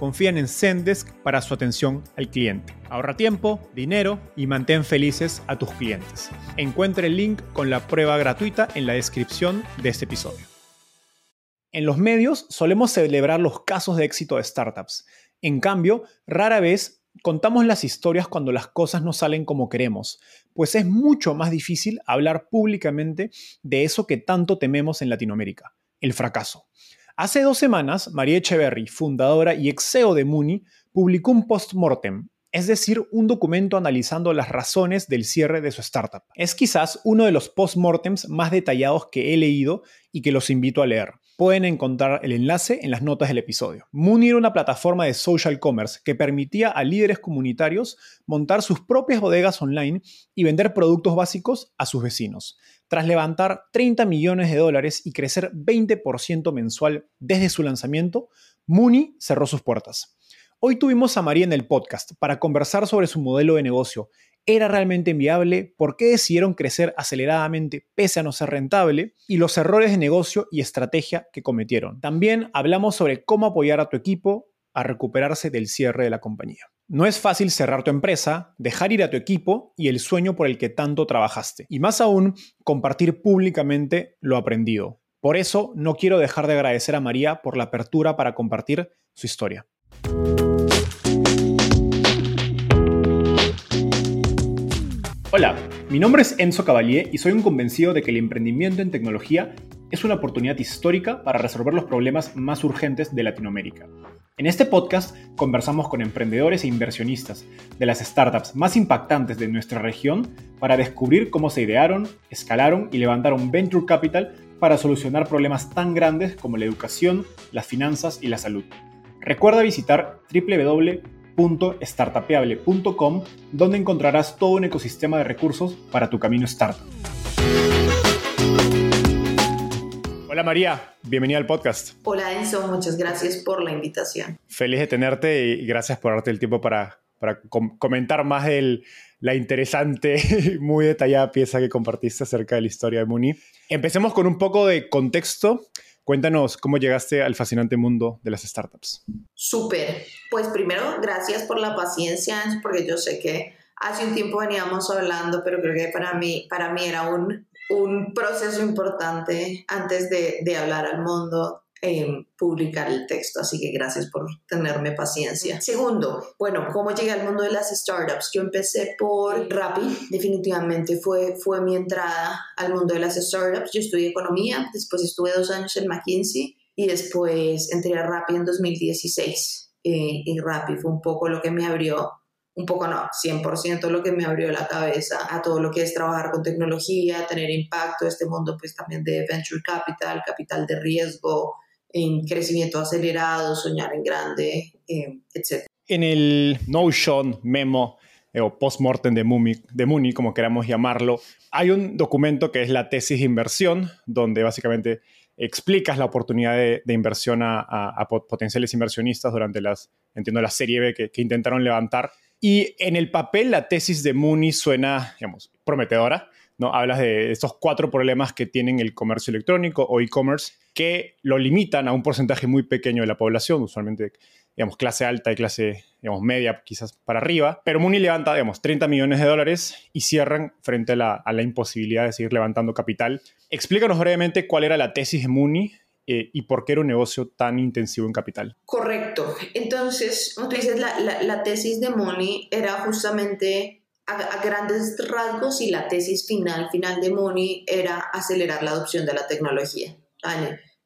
confían en Zendesk para su atención al cliente. Ahorra tiempo, dinero y mantén felices a tus clientes. Encuentre el link con la prueba gratuita en la descripción de este episodio. En los medios solemos celebrar los casos de éxito de startups. En cambio, rara vez contamos las historias cuando las cosas no salen como queremos, pues es mucho más difícil hablar públicamente de eso que tanto tememos en Latinoamérica, el fracaso. Hace dos semanas, María Echeverry, fundadora y ex CEO de Muni, publicó un post-mortem, es decir, un documento analizando las razones del cierre de su startup. Es quizás uno de los post-mortems más detallados que he leído y que los invito a leer. Pueden encontrar el enlace en las notas del episodio. Muni era una plataforma de social commerce que permitía a líderes comunitarios montar sus propias bodegas online y vender productos básicos a sus vecinos tras levantar 30 millones de dólares y crecer 20% mensual desde su lanzamiento, Mooney cerró sus puertas. Hoy tuvimos a María en el podcast para conversar sobre su modelo de negocio. ¿Era realmente viable? ¿Por qué decidieron crecer aceleradamente pese a no ser rentable? Y los errores de negocio y estrategia que cometieron. También hablamos sobre cómo apoyar a tu equipo a recuperarse del cierre de la compañía. No es fácil cerrar tu empresa, dejar ir a tu equipo y el sueño por el que tanto trabajaste. Y más aún, compartir públicamente lo aprendido. Por eso, no quiero dejar de agradecer a María por la apertura para compartir su historia. Hola, mi nombre es Enzo Cavalier y soy un convencido de que el emprendimiento en tecnología es una oportunidad histórica para resolver los problemas más urgentes de Latinoamérica. En este podcast conversamos con emprendedores e inversionistas de las startups más impactantes de nuestra región para descubrir cómo se idearon, escalaron y levantaron venture capital para solucionar problemas tan grandes como la educación, las finanzas y la salud. Recuerda visitar www.startapeable.com donde encontrarás todo un ecosistema de recursos para tu camino startup. Hola María, bienvenida al podcast. Hola Enzo, muchas gracias por la invitación. Feliz de tenerte y gracias por darte el tiempo para, para comentar más de la interesante, muy detallada pieza que compartiste acerca de la historia de Muni. Empecemos con un poco de contexto. Cuéntanos cómo llegaste al fascinante mundo de las startups. Súper. Pues primero, gracias por la paciencia, porque yo sé que hace un tiempo veníamos hablando, pero creo que para mí, para mí era un un proceso importante antes de, de hablar al mundo eh, publicar el texto, así que gracias por tenerme paciencia. Segundo, bueno, ¿cómo llegué al mundo de las startups? Yo empecé por Rappi, definitivamente fue, fue mi entrada al mundo de las startups. Yo estudié economía, después estuve dos años en McKinsey y después entré a Rappi en 2016. Eh, y Rappi fue un poco lo que me abrió un poco no, 100% lo que me abrió la cabeza a todo lo que es trabajar con tecnología, tener impacto, este mundo pues también de venture capital, capital de riesgo, en crecimiento acelerado, soñar en grande, eh, etc. En el Notion memo eh, o postmortem de Muni, como queramos llamarlo, hay un documento que es la tesis de inversión, donde básicamente explicas la oportunidad de, inversión a, potenciales inversionistas durante las, entiendo, la serie B que, que intentaron levantar y en el papel la tesis de Mooney suena, digamos, prometedora. ¿no? Hablas de estos cuatro problemas que tienen el comercio electrónico o e-commerce que lo limitan a un porcentaje muy pequeño de la población, usualmente digamos, clase alta y clase digamos, media, quizás para arriba. Pero Mooney levanta, digamos, 30 millones de dólares y cierran frente a la, imposibilidad de seguir levantando capital. Explícanos brevemente cuál era la tesis de Mooney eh, y por qué era un negocio tan intensivo en capital. Correcto. Entonces, como tú dices, la, tesis de Money era justamente a, grandes rasgos y la tesis final, final de Money era acelerar la adopción de la tecnología.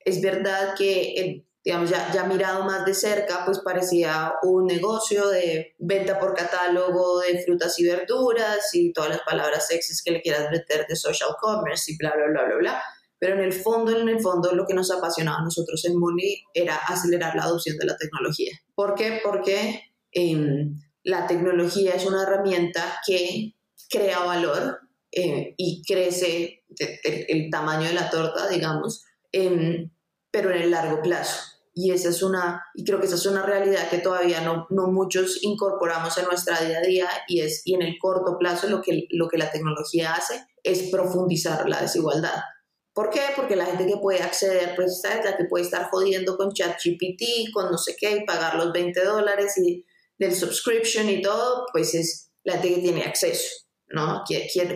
Es verdad que digamos, ya, ya mirado más de cerca, pues parecía un negocio de venta por catálogo de frutas y verduras y todas las palabras sexys que le quieras meter de social commerce y bla, bla, bla, bla, bla. Pero en el fondo, en el fondo, lo que nos apasionaba a nosotros en Money era acelerar la adopción de la tecnología. ¿Por qué? Porque em, la tecnología es una herramienta que crea valor eh, y crece el, tamaño de la torta, digamos, em, pero en el largo plazo y esa es una, y creo que esa es una realidad que todavía no, no muchos incorporamos en nuestra día a día y es, y en el corto plazo lo que, lo que la tecnología hace es profundizar la desigualdad. ¿Por qué? Porque la gente que puede acceder, pues es la que puede estar jodiendo con ChatGPT, con no sé qué, y pagar los 20 dólares y del subscription y todo, pues es la gente que tiene acceso, ¿no?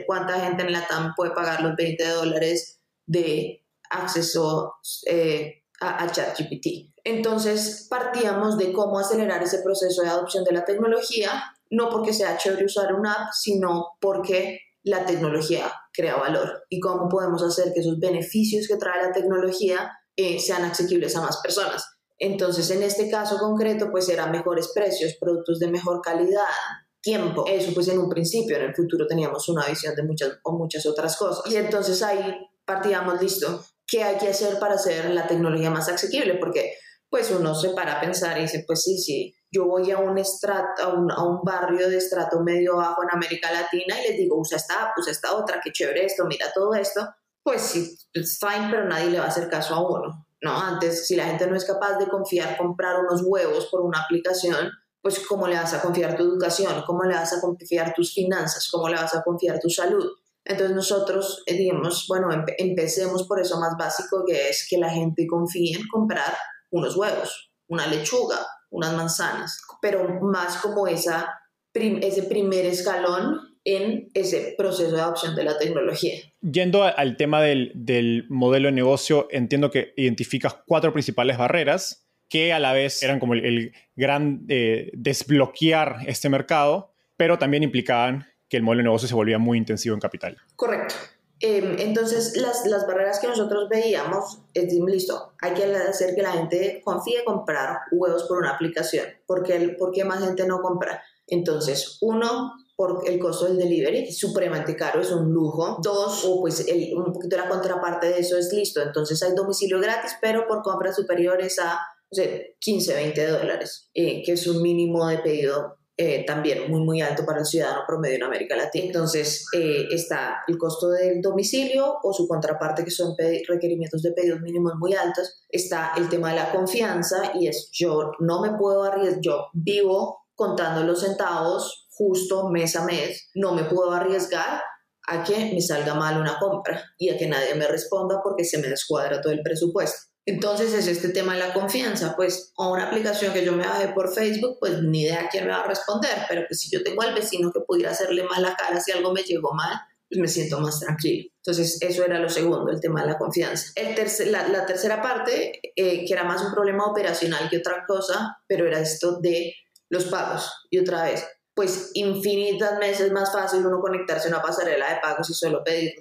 ¿Cuánta gente en la TAM puede pagar los 20 dólares de acceso eh, a, ChatGPT. Entonces partíamos de cómo acelerar ese proceso de adopción de la tecnología, no porque sea chévere usar una app, sino porque la tecnología crea valor y cómo podemos hacer que esos beneficios que trae la tecnología eh, sean accesibles a más personas. Entonces, en este caso concreto, pues eran mejores precios, productos de mejor calidad, tiempo. Eso pues en un principio, en el futuro teníamos una visión de muchas o muchas otras cosas. Y entonces ahí partíamos, listo, qué hay que hacer para hacer la tecnología más asequible, porque pues uno se para a pensar y dice, pues sí, sí, yo voy a un, estrato, a un, a un barrio de estrato medio bajo en América Latina y les digo, usa esta usa esta otra, qué chévere esto, mira todo esto, pues sí, es fine, pero nadie le va a hacer caso a uno, ¿no? Antes, si la gente no es capaz de confiar, comprar unos huevos por una aplicación, pues ¿cómo le vas a confiar tu educación? ¿Cómo le vas a confiar tus finanzas? ¿Cómo le vas a confiar tu salud? Entonces nosotros eh, digamos, bueno, empecemos por eso más básico que es que la gente confíe en comprar unos huevos, una lechuga, unas manzanas, pero más como esa, ese primer escalón en ese proceso de adopción de la tecnología. Yendo al tema del, del modelo de negocio, entiendo que identificas cuatro principales barreras que a la vez eran como el, gran eh, desbloquear este mercado, pero también implicaban que el modelo de negocio se volvía muy intensivo en capital. Correcto. Em, entonces, las, las, barreras que nosotros veíamos es, listo, hay que hacer que la gente confíe en comprar huevos por una aplicación. ¿Por qué, ¿Por qué más gente no compra? Entonces, uno, por el costo del delivery, es supremamente caro, es un lujo. Dos, o pues el, un poquito la contraparte de eso es listo. Entonces hay domicilio gratis, pero por compras superiores a o sea, 15, 20 dólares, eh, que es un mínimo de pedido eh, también muy, muy alto para el ciudadano promedio en América Latina. Entonces, eh, está el costo del domicilio o su contraparte, que son requerimientos de pedidos mínimos muy altos. Está el tema de la confianza y es yo no me puedo arriesgar, yo vivo contando los centavos justo mes a mes, no me puedo arriesgar a que me salga mal una compra y a que nadie me responda porque se me descuadra todo el presupuesto. Entonces es este tema de la confianza, pues a una aplicación que yo me bajé por Facebook, pues ni idea quién me va a responder, pero pues si yo tengo al vecino que pudiera hacerle mal la cara si algo me llegó mal, pues me siento más tranquilo. Entonces eso era lo segundo, el tema de la confianza. El la, tercera parte, eh, que era más un problema operacional que otra cosa, pero era esto de los pagos. Y otra vez, pues infinitas veces más fácil uno conectarse a una pasarela de pagos y solo pedir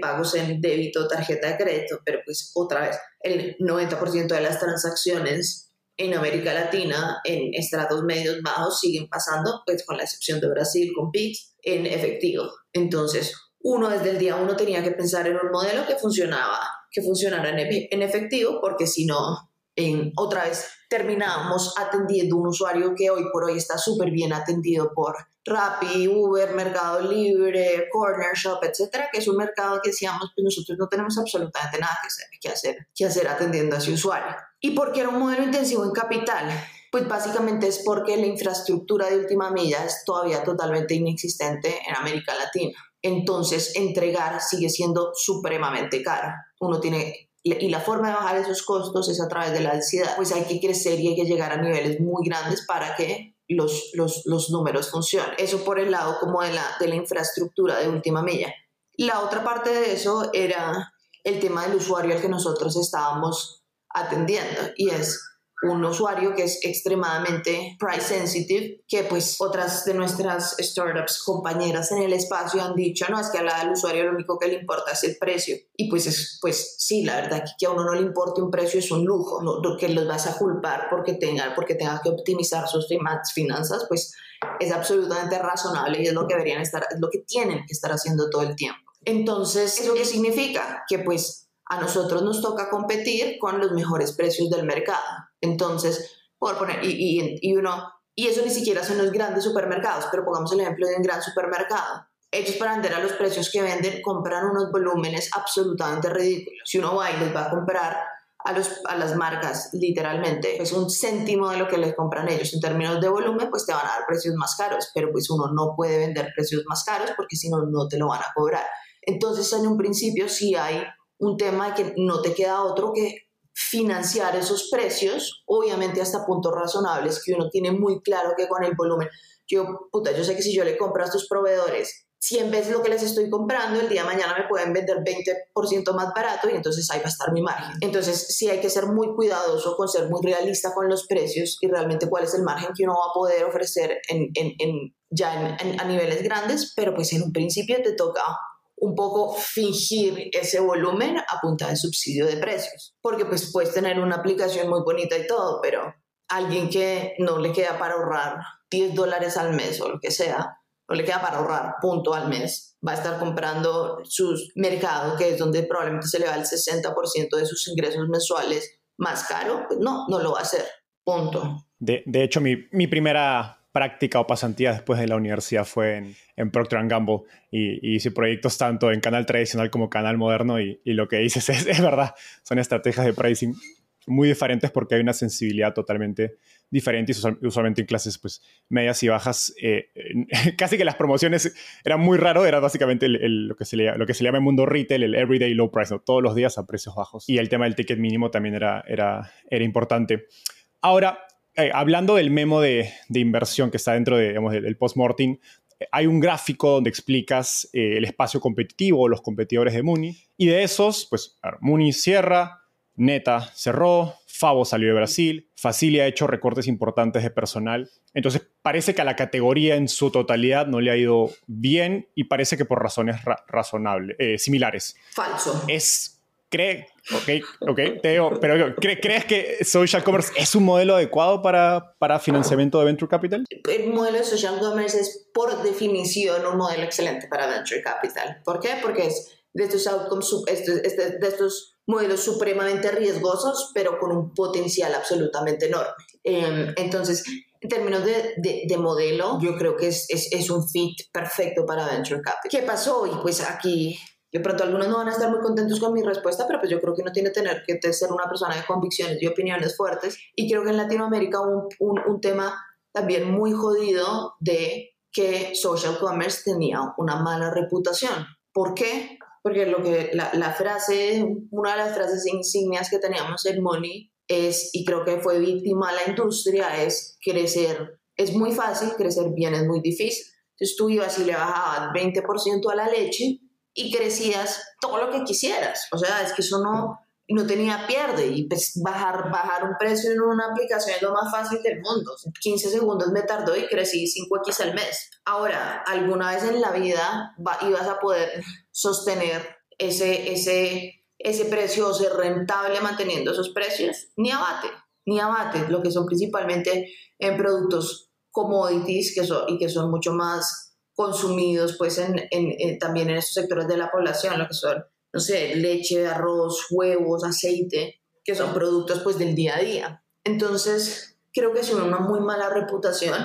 pagos en débito, tarjeta de crédito, pero pues otra vez, el 90% de las transacciones en América Latina, en estratos medios bajos, siguen pasando, pues con la excepción de Brasil, con PIX, en efectivo. Entonces, uno desde el día uno tenía que pensar en un modelo que funcionaba, que funcionara en, efectivo, porque si no, en, otra vez terminábamos atendiendo un usuario que hoy por hoy está súper bien atendido por Rappi, Uber, Mercado Libre, Corner Shop, etcétera, que es un mercado que decíamos, pues nosotros no tenemos absolutamente nada que hacer, que hacer, atendiendo a ese usuario. ¿Y por qué era un modelo intensivo en capital? Pues básicamente es porque la infraestructura de última milla es todavía totalmente inexistente en América Latina. Entonces, entregar sigue siendo supremamente caro. Uno tiene y la forma de bajar esos costos es a través de la densidad. Pues hay que crecer y hay que llegar a niveles muy grandes para que los, los, los números funcionen. Eso por el lado como de la, de la infraestructura de última milla. La otra parte de eso era el tema del usuario al que nosotros estábamos atendiendo y es un usuario que es extremadamente price sensitive, que pues otras de nuestras startups compañeras en el espacio han dicho, no, es que al usuario lo único que le importa es el precio. Y pues, es, pues sí, la verdad que a uno no le importe un precio es un lujo, no, que los vas a culpar porque tenga, porque tenga que optimizar sus finanzas, pues es absolutamente razonable y es lo que deberían estar, es lo que tienen que estar haciendo todo el tiempo. Entonces, ¿eso qué significa? Que pues a nosotros nos toca competir con los mejores precios del mercado. Entonces, por poner, y, y, uno, y eso ni siquiera son los grandes supermercados, pero pongamos el ejemplo de un gran supermercado. Ellos para vender a los precios que venden compran unos volúmenes absolutamente ridículos. Si uno va y les va a comprar a, los, a las marcas literalmente pues un céntimo de lo que les compran ellos en términos de volumen, pues te van a dar precios más caros, pero pues uno no puede vender precios más caros porque si no, no te lo van a cobrar. Entonces, en un principio sí hay un tema de que no te queda otro que financiar esos precios, obviamente hasta puntos razonables, que uno tiene muy claro que con el volumen, yo, puta, yo sé que si yo le compro a estos proveedores 100 veces lo que les estoy comprando, el día de mañana me pueden vender 20% más barato y entonces ahí va a estar mi margen. Entonces sí hay que ser muy cuidadoso con ser muy realista con los precios y realmente cuál es el margen que uno va a poder ofrecer en, en, en ya a niveles grandes, pero pues en un principio te toca un poco fingir ese volumen a punta de subsidio de precios. Porque pues puedes tener una aplicación muy bonita y todo, pero alguien que no le queda para ahorrar 10 dólares al mes o lo que sea, no le queda para ahorrar punto al mes, va a estar comprando su mercado, que es donde probablemente se le va el 60% de sus ingresos mensuales más caro, pues no, no lo va a hacer, punto. De, de hecho, mi, mi primera práctica o pasantía después de la universidad fue en, en Procter Gamble. Y, hice proyectos tanto en canal tradicional como canal moderno y, lo que dices es, es, verdad, son estrategias de pricing muy diferentes porque hay una sensibilidad totalmente diferente y usualmente en clases pues medias y bajas eh, casi que las promociones eran muy raro, era básicamente lo, que se le, lo que se llama en mundo retail el everyday low price, todos los días a precios bajos. Y el tema del ticket mínimo también era, era, era importante. Ahora, eh, hablando del memo de, inversión que está dentro de, digamos, del post-mortem, eh, hay un gráfico donde explicas eh, el espacio competitivo, los competidores de Muni, y de esos, pues, Muni cierra, Neta cerró, Favo salió de Brasil, Facilia ha hecho recortes importantes de personal. Entonces parece que a la categoría en su totalidad no le ha ido bien y parece que por razones razonables, similares. Falso. Es ok, ok, pero ¿crees que social commerce es un modelo adecuado para, para financiamiento de venture capital? El modelo de social commerce es por definición un modelo excelente para venture capital. ¿Por qué? Porque es de estos outcomes, de estos modelos supremamente riesgosos, pero con un potencial absolutamente enorme. Em, entonces, en términos de, de, de, modelo, yo creo que es, es, es, un fit perfecto para Venture Capital. ¿Qué pasó? Y pues aquí de pronto algunos no van a estar muy contentos con mi respuesta, pero pues yo creo que uno tiene que tener que ser una persona de convicciones y opiniones fuertes. Y creo que en Latinoamérica un, un, tema también muy jodido de que social commerce tenía una mala reputación. ¿Por qué? Porque lo que la, frase, una de las frases insignias que teníamos en Money es, y creo que fue víctima la industria, es crecer. Es muy fácil, crecer bien es muy difícil. Entonces tú ibas y le bajabas 20% a la leche y crecías todo lo que quisieras. O sea, es que eso no, no tenía pierde y pues bajar, bajar un precio en una aplicación es lo más fácil del mundo. 15 segundos me tardó y crecí 5x al mes. Ahora, ¿alguna vez en la vida ibas a poder sostener ese, ese, ese precio o ser rentable manteniendo esos precios? Ni abate, ni abate, lo que son principalmente en productos commodities que son, y que son mucho más consumidos pues en, en, también en estos sectores de la población, lo que son, no sé, leche, arroz, huevos, aceite, que son productos pues del día a día. Entonces, creo que es una muy mala reputación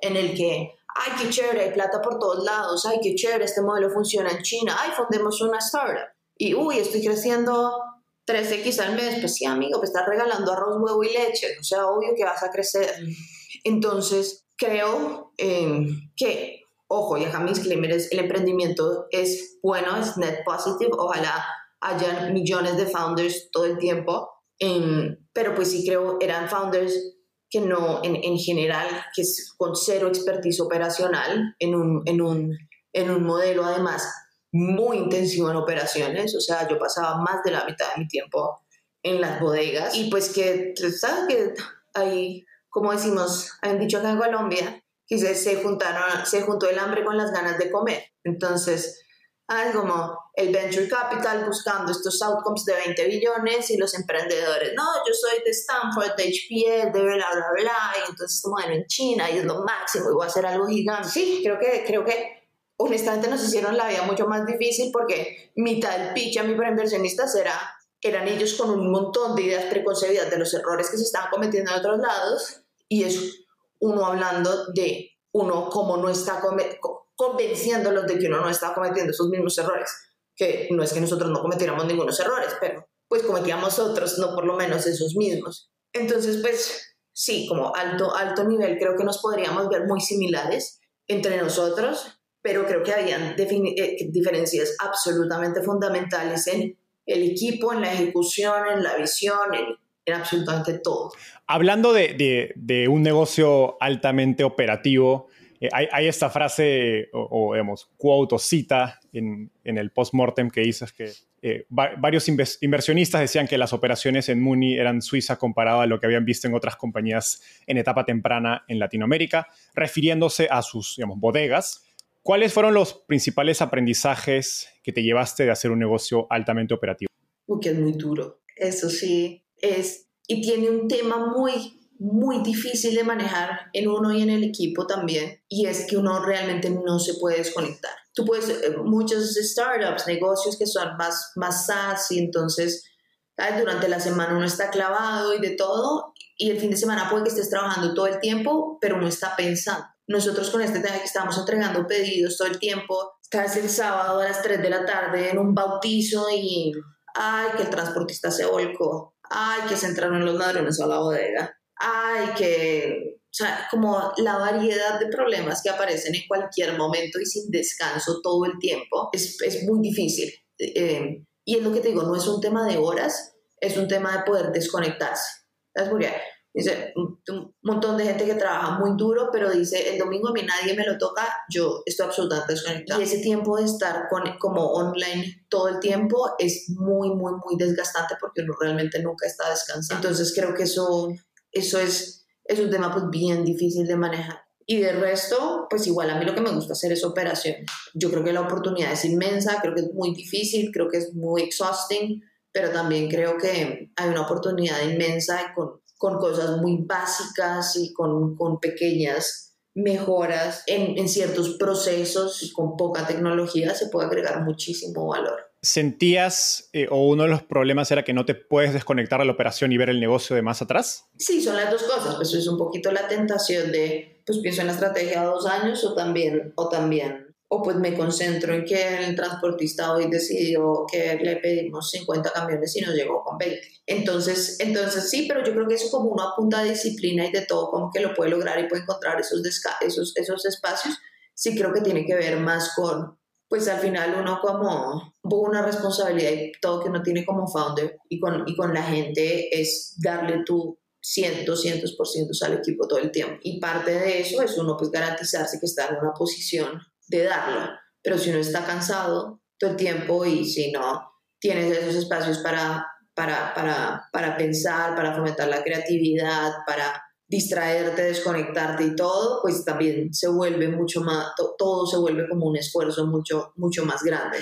en el que, ay, qué chévere, hay plata por todos lados, ay, qué chévere, este modelo funciona en China, ay, fundemos una startup. Y, uy, estoy creciendo 3X al mes, pues sí, amigo, pues estás regalando arroz, huevo y leche, o sea, obvio que vas a crecer. Entonces, creo eh, que ojo, y acá mis disclaimer el emprendimiento es bueno, es net positive, ojalá hayan millones de founders todo el tiempo, pero pues sí creo eran founders que no, en, en general, que es con cero expertise operacional, en un, en, un, en un modelo además muy intensivo en operaciones, o sea, yo pasaba más de la mitad de mi tiempo en las bodegas y pues que, ¿sabes? Que ahí, como decimos, han dicho acá en Colombia, que se, se, juntaron, se juntó el hambre con las ganas de comer. Entonces, es como el venture capital buscando estos outcomes de 20 billones y los emprendedores, no, yo soy de Stanford, de HPL, de bla, bla, bla, y entonces como en China y es lo máximo y voy a hacer algo gigante. Sí, creo que, creo que honestamente nos hicieron la vida mucho más difícil porque mitad del pitch a mí para inversionistas era, eran ellos con un montón de ideas preconcebidas de los errores que se estaban cometiendo en otros lados y es uno hablando de uno como no está convenciéndolos de que uno no está cometiendo esos mismos errores, que no es que nosotros no cometiéramos ningunos errores, pero pues cometíamos otros, no por lo menos esos mismos. Entonces, pues sí, como alto, alto nivel, creo que nos podríamos ver muy similares entre nosotros, pero creo que habían eh, diferencias absolutamente fundamentales en el equipo, en la ejecución, en la visión, en, en absolutamente todo. Hablando de, de, de, un negocio altamente operativo, eh, hay, esta frase o, digamos, quote o cita en, en el post-mortem que dices que eh, varios inversionistas decían que las operaciones en Muni eran Suiza comparado a lo que habían visto en otras compañías en etapa temprana en Latinoamérica, refiriéndose a sus digamos, bodegas. ¿Cuáles fueron los principales aprendizajes que te llevaste de hacer un negocio altamente operativo? Porque es muy duro, eso sí, es, y tiene un tema muy muy difícil de manejar en uno y en el equipo también, y es que uno realmente no se puede desconectar. Tú puedes, eh, muchos startups, negocios que son más, más SaaS, y entonces durante la semana uno está clavado y de todo, y el fin de semana puede que estés trabajando todo el tiempo, pero uno está pensando. Nosotros con este tema que estamos entregando pedidos todo el tiempo, estás el sábado a las 3 de la tarde en un bautizo y, ay, que el transportista se volcó, ay, que se entraron los ladrones a la bodega hay que, o sea, como la variedad de problemas que aparecen en cualquier momento y sin descanso todo el tiempo, es, es muy difícil. Eh, y es lo que te digo, no es un tema de horas, es un tema de poder desconectarse. ¿Sabes? Porque dice, un, montón de gente que trabaja muy duro, pero dice, el domingo a mí nadie me lo toca, yo estoy absolutamente desconectado. Y ese tiempo de estar con, como online todo el tiempo es muy, muy, muy desgastante porque uno realmente nunca está descansando. Entonces creo que eso eso es, es un tema pues bien difícil de manejar. Y de resto, pues igual a mí lo que me gusta hacer es operaciones. Yo creo que la oportunidad es inmensa, creo que es muy difícil, creo que es muy exhausting, pero también creo que hay una oportunidad inmensa con, con cosas muy básicas y con, con pequeñas mejoras en, en ciertos procesos y con poca tecnología se puede agregar muchísimo valor sentías eh, o uno de los problemas era que no te puedes desconectar a la operación y ver el negocio de más atrás? Sí, son las dos cosas. Pues es un poquito la tentación de, pues pienso en la estrategia a dos años o también, o también, o pues me concentro en que el transportista hoy decidió que le pedimos 50 camiones y nos llegó con 20. Entonces, entonces sí, pero yo creo que eso como uno apunta a disciplina y de todo, como que lo puede lograr y puede encontrar esos, esos, esos espacios, sí creo que tiene que ver más con pues al final uno como una responsabilidad y todo que uno tiene como founder y con, y con la gente es darle tu 100, 200% al equipo todo el tiempo. Y parte de eso es uno pues garantizarse que está en una posición de darlo. Pero si uno está cansado todo el tiempo y si no tienes esos espacios para, para, para, para pensar, para fomentar la creatividad, para distraerte, desconectarte y todo, pues también se vuelve mucho más, todo se vuelve como un esfuerzo mucho, mucho más grande.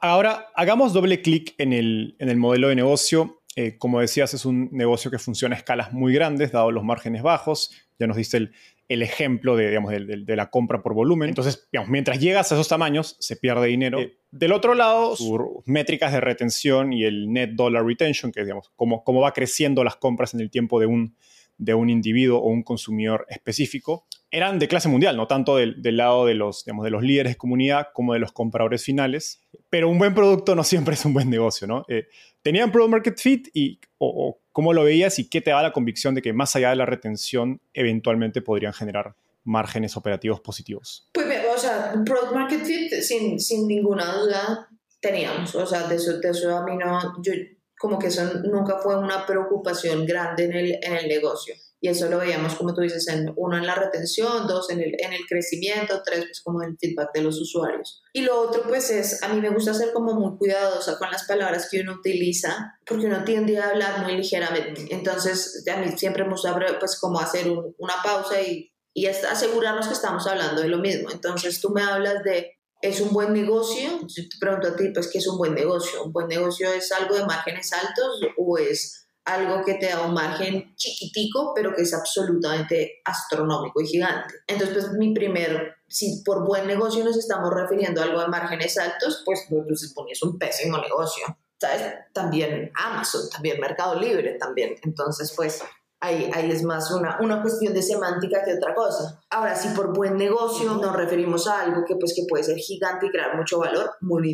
Ahora, hagamos doble clic en el, en el modelo de negocio. Eh, como decías, es un negocio que funciona a escalas muy grandes, dado los márgenes bajos. Ya nos diste el, el ejemplo de, digamos, de, de, la compra por volumen. Entonces, digamos, mientras llegas a esos tamaños, se pierde dinero. Eh, del otro lado, sus métricas de retención y el net dollar retention, que es, digamos, cómo, cómo va creciendo las compras en el tiempo de un, de un individuo o un consumidor específico, eran de clase mundial, no tanto del, lado de los, digamos, de los líderes de comunidad como de los compradores finales. Pero un buen producto no siempre es un buen negocio, ¿no? Eh, ¿Tenían Product Market Fit y o, cómo lo veías y qué te da la convicción de que más allá de la retención eventualmente podrían generar márgenes operativos positivos? Pues, o sea, Product Market Fit sin, sin ninguna duda teníamos, o sea, de eso, de eso a mí no, yo como que eso nunca fue una preocupación grande en el, en el negocio. Y eso lo veíamos, como tú dices, en, uno en la retención, dos en el, en el crecimiento, tres pues como en el feedback de los usuarios. Y lo otro pues es, a mí me gusta ser como muy cuidadosa con las palabras que uno utiliza, porque uno tiende a hablar muy ligeramente. Entonces, a mí siempre me gusta pues como hacer una pausa y, y asegurarnos que estamos hablando de lo mismo. Entonces, tú me hablas de ¿Es un buen negocio? Yo te pregunto a ti, pues, ¿qué es un buen negocio? ¿Un buen negocio es algo de márgenes altos o es algo que te da un margen chiquitico, pero que es absolutamente astronómico y gigante. Entonces, pues mi primer, si por buen negocio nos estamos refiriendo a algo de márgenes altos, pues entonces pones un pésimo negocio. ¿Sabes? También Amazon, también Mercado Libre, también. Entonces, pues ahí, ahí es más una, una cuestión de semántica que otra cosa. Ahora, si por buen negocio nos referimos a algo que, pues, que puede ser gigante y crear mucho valor,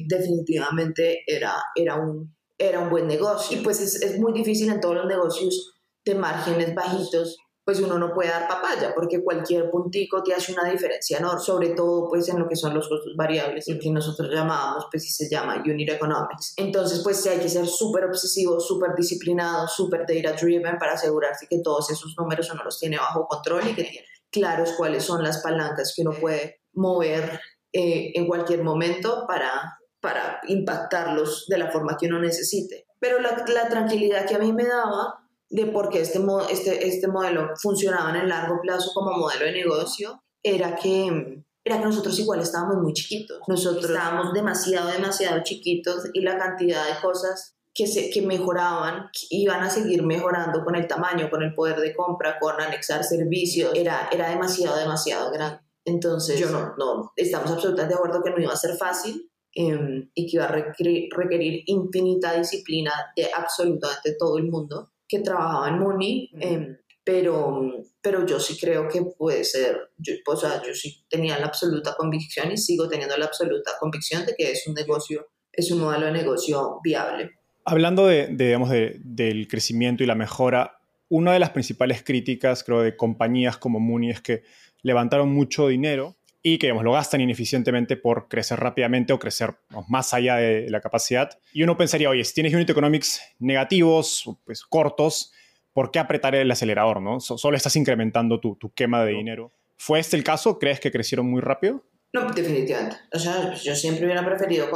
definitivamente era, era un era un buen negocio. Y pues es, es muy difícil en todos los negocios de márgenes bajitos, pues uno no puede dar papaya porque cualquier puntico te hace una diferencia enorme, sobre todo pues en lo que son los costos variables, y que nosotros llamábamos, pues si se llama Unit Economics. Entonces pues hay que ser súper obsesivo, súper disciplinado, súper data driven para asegurarse que todos esos números uno los tiene bajo control y que tiene claros cuáles son las palancas que uno puede mover eh, en cualquier momento para para impactarlos de la forma que uno necesite. Pero la, la tranquilidad que a mí me daba de por qué este, este, este modelo funcionaba en el largo plazo como modelo de negocio era que, era que nosotros igual estábamos muy chiquitos. Nosotros estábamos demasiado, demasiado chiquitos y la cantidad de cosas que, se, que mejoraban iban a seguir mejorando con el tamaño, con el poder de compra, con anexar servicios, era, era demasiado, demasiado grande. Entonces, yo no, no, estamos absolutamente de acuerdo que no iba a ser fácil, Em, y que iba a requerir, infinita disciplina de absolutamente todo el mundo que trabajaba en Muni, em, pero, pero yo sí creo que puede ser, yo, o sea, yo sí tenía la absoluta convicción y sigo teniendo la absoluta convicción de que es un negocio, es un modelo de negocio viable. Hablando de, digamos, del crecimiento y la mejora, una de las principales críticas, creo, de compañías como Muni es que levantaron mucho dinero y que digamos, lo gastan ineficientemente por crecer rápidamente o crecer más allá de la capacidad. Y uno pensaría, oye, si tienes unit economics negativos, pues cortos, ¿por qué apretar el acelerador? ¿no? solo estás incrementando tu, tu quema de dinero. ¿Fue este el caso? ¿Crees que crecieron muy rápido? No, definitivamente. O sea, yo siempre hubiera preferido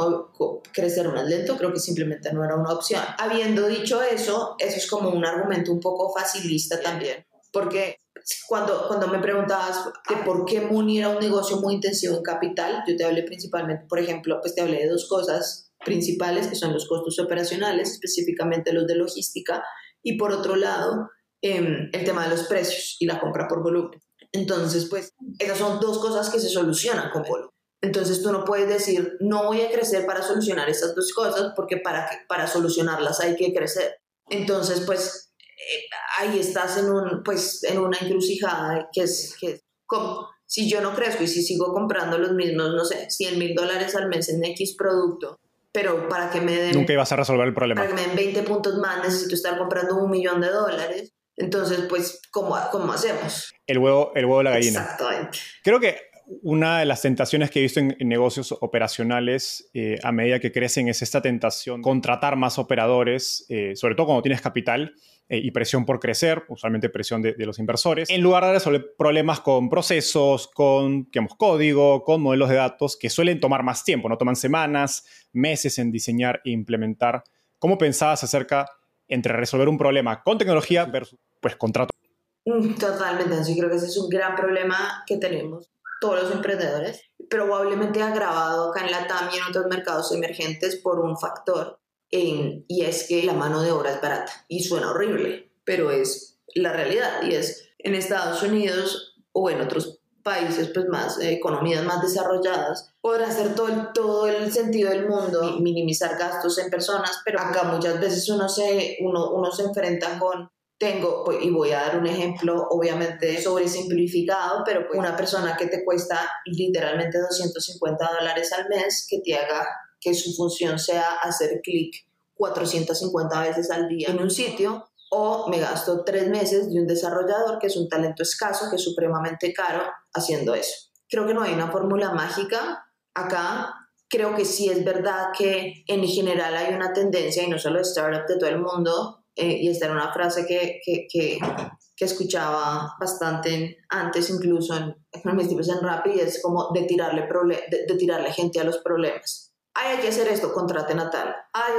crecer más lento, creo que simplemente no era una opción. Habiendo dicho eso, eso es como un argumento un poco facilista también, porque cuando, cuando me preguntabas de por qué Muni era un negocio muy intensivo en capital, yo te hablé principalmente, por ejemplo, pues te hablé de dos cosas principales, que son los costos operacionales, específicamente los de logística, y por otro lado, em, el tema de los precios y la compra por volumen. Entonces, pues, esas son dos cosas que se solucionan con volumen. Entonces tú no puedes decir, no voy a crecer para solucionar estas dos cosas, porque para, para solucionarlas hay que crecer. Entonces, pues eh, ahí estás en, un, pues, en una encrucijada que es, que como si yo no crezco y si sigo comprando los mismos, no sé, 100 mil dólares al mes en X producto, pero para que me den... Nunca ibas a resolver el problema. Para que me den 20 puntos más necesito estar comprando un millón de dólares. Entonces, pues, ¿cómo, cómo hacemos? El huevo, el huevo de la gallina. Exactamente. Creo que una de las tentaciones que he visto en, negocios operacionales eh, a medida que crecen es esta tentación contratar más operadores, eh, sobre todo cuando tienes capital eh, y presión por crecer, usualmente presión de, los inversores, en lugar de resolver problemas con procesos, con digamos, código, con modelos de datos que suelen tomar más tiempo, no toman semanas, meses en diseñar e implementar. ¿Cómo pensabas acerca entre resolver un problema con tecnología versus pues, contrato? Mm, totalmente, sí creo que ese es un gran problema que tenemos todos los emprendedores, probablemente agravado acá en la TAM y en otros mercados emergentes por un factor y es que la mano de obra es barata y suena horrible, pero es la realidad y es en Estados Unidos o en otros países pues más eh, economías más desarrolladas podrá hacer todo el, todo el sentido del mundo minimizar gastos en personas pero acá muchas veces uno se uno, uno se enfrenta con tengo, y voy a dar un ejemplo obviamente sobresimplificado, pero pues, una persona que te cuesta literalmente 250 dólares al mes, que te haga que su función sea hacer clic 450 veces al día en un sitio, o me gasto tres meses de un desarrollador que es un talento escaso, que es supremamente caro, haciendo eso. Creo que no hay una fórmula mágica acá. Creo que sí es verdad que en general hay una tendencia, y no solo de startup, de todo el mundo, eh, y esta era una frase que, que, que, que escuchaba bastante antes, incluso en, en mis tipos en rap, y es como de tirarle, de, tirarle gente a los problemas. Ay, hay que hacer esto, contraten a tal. Ay.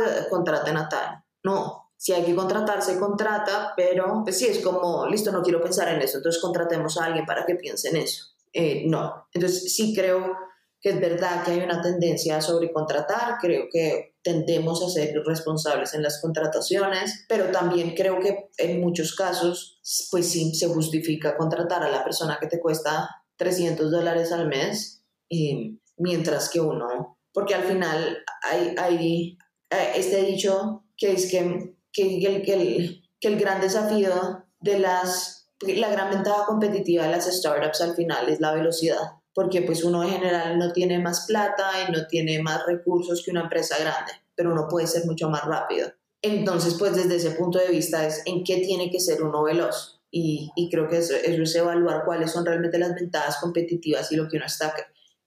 No, si hay que contratar, se contrata, pero pues sí, es como, listo, no quiero pensar en eso, entonces contratemos a alguien para que piense en eso. Eh, no, entonces sí creo que es verdad que hay una tendencia a sobrecontratar, creo que tendemos a ser responsables en las contrataciones, pero también creo que en muchos casos, pues sí, se justifica contratar a la persona que te cuesta 300 dólares al mes, eh, mientras que uno, porque al final hay, hay eh, este dicho que es que, que, el, que, el, que el gran desafío de las, la gran ventaja competitiva de las startups al final es la velocidad porque pues uno en general no tiene más plata y no tiene más recursos que una empresa grande, pero uno puede ser mucho más rápido. Entonces, pues desde ese punto de vista es en qué tiene que ser uno veloz. Y, y creo que eso, eso, es evaluar cuáles son realmente las ventajas competitivas y lo que uno está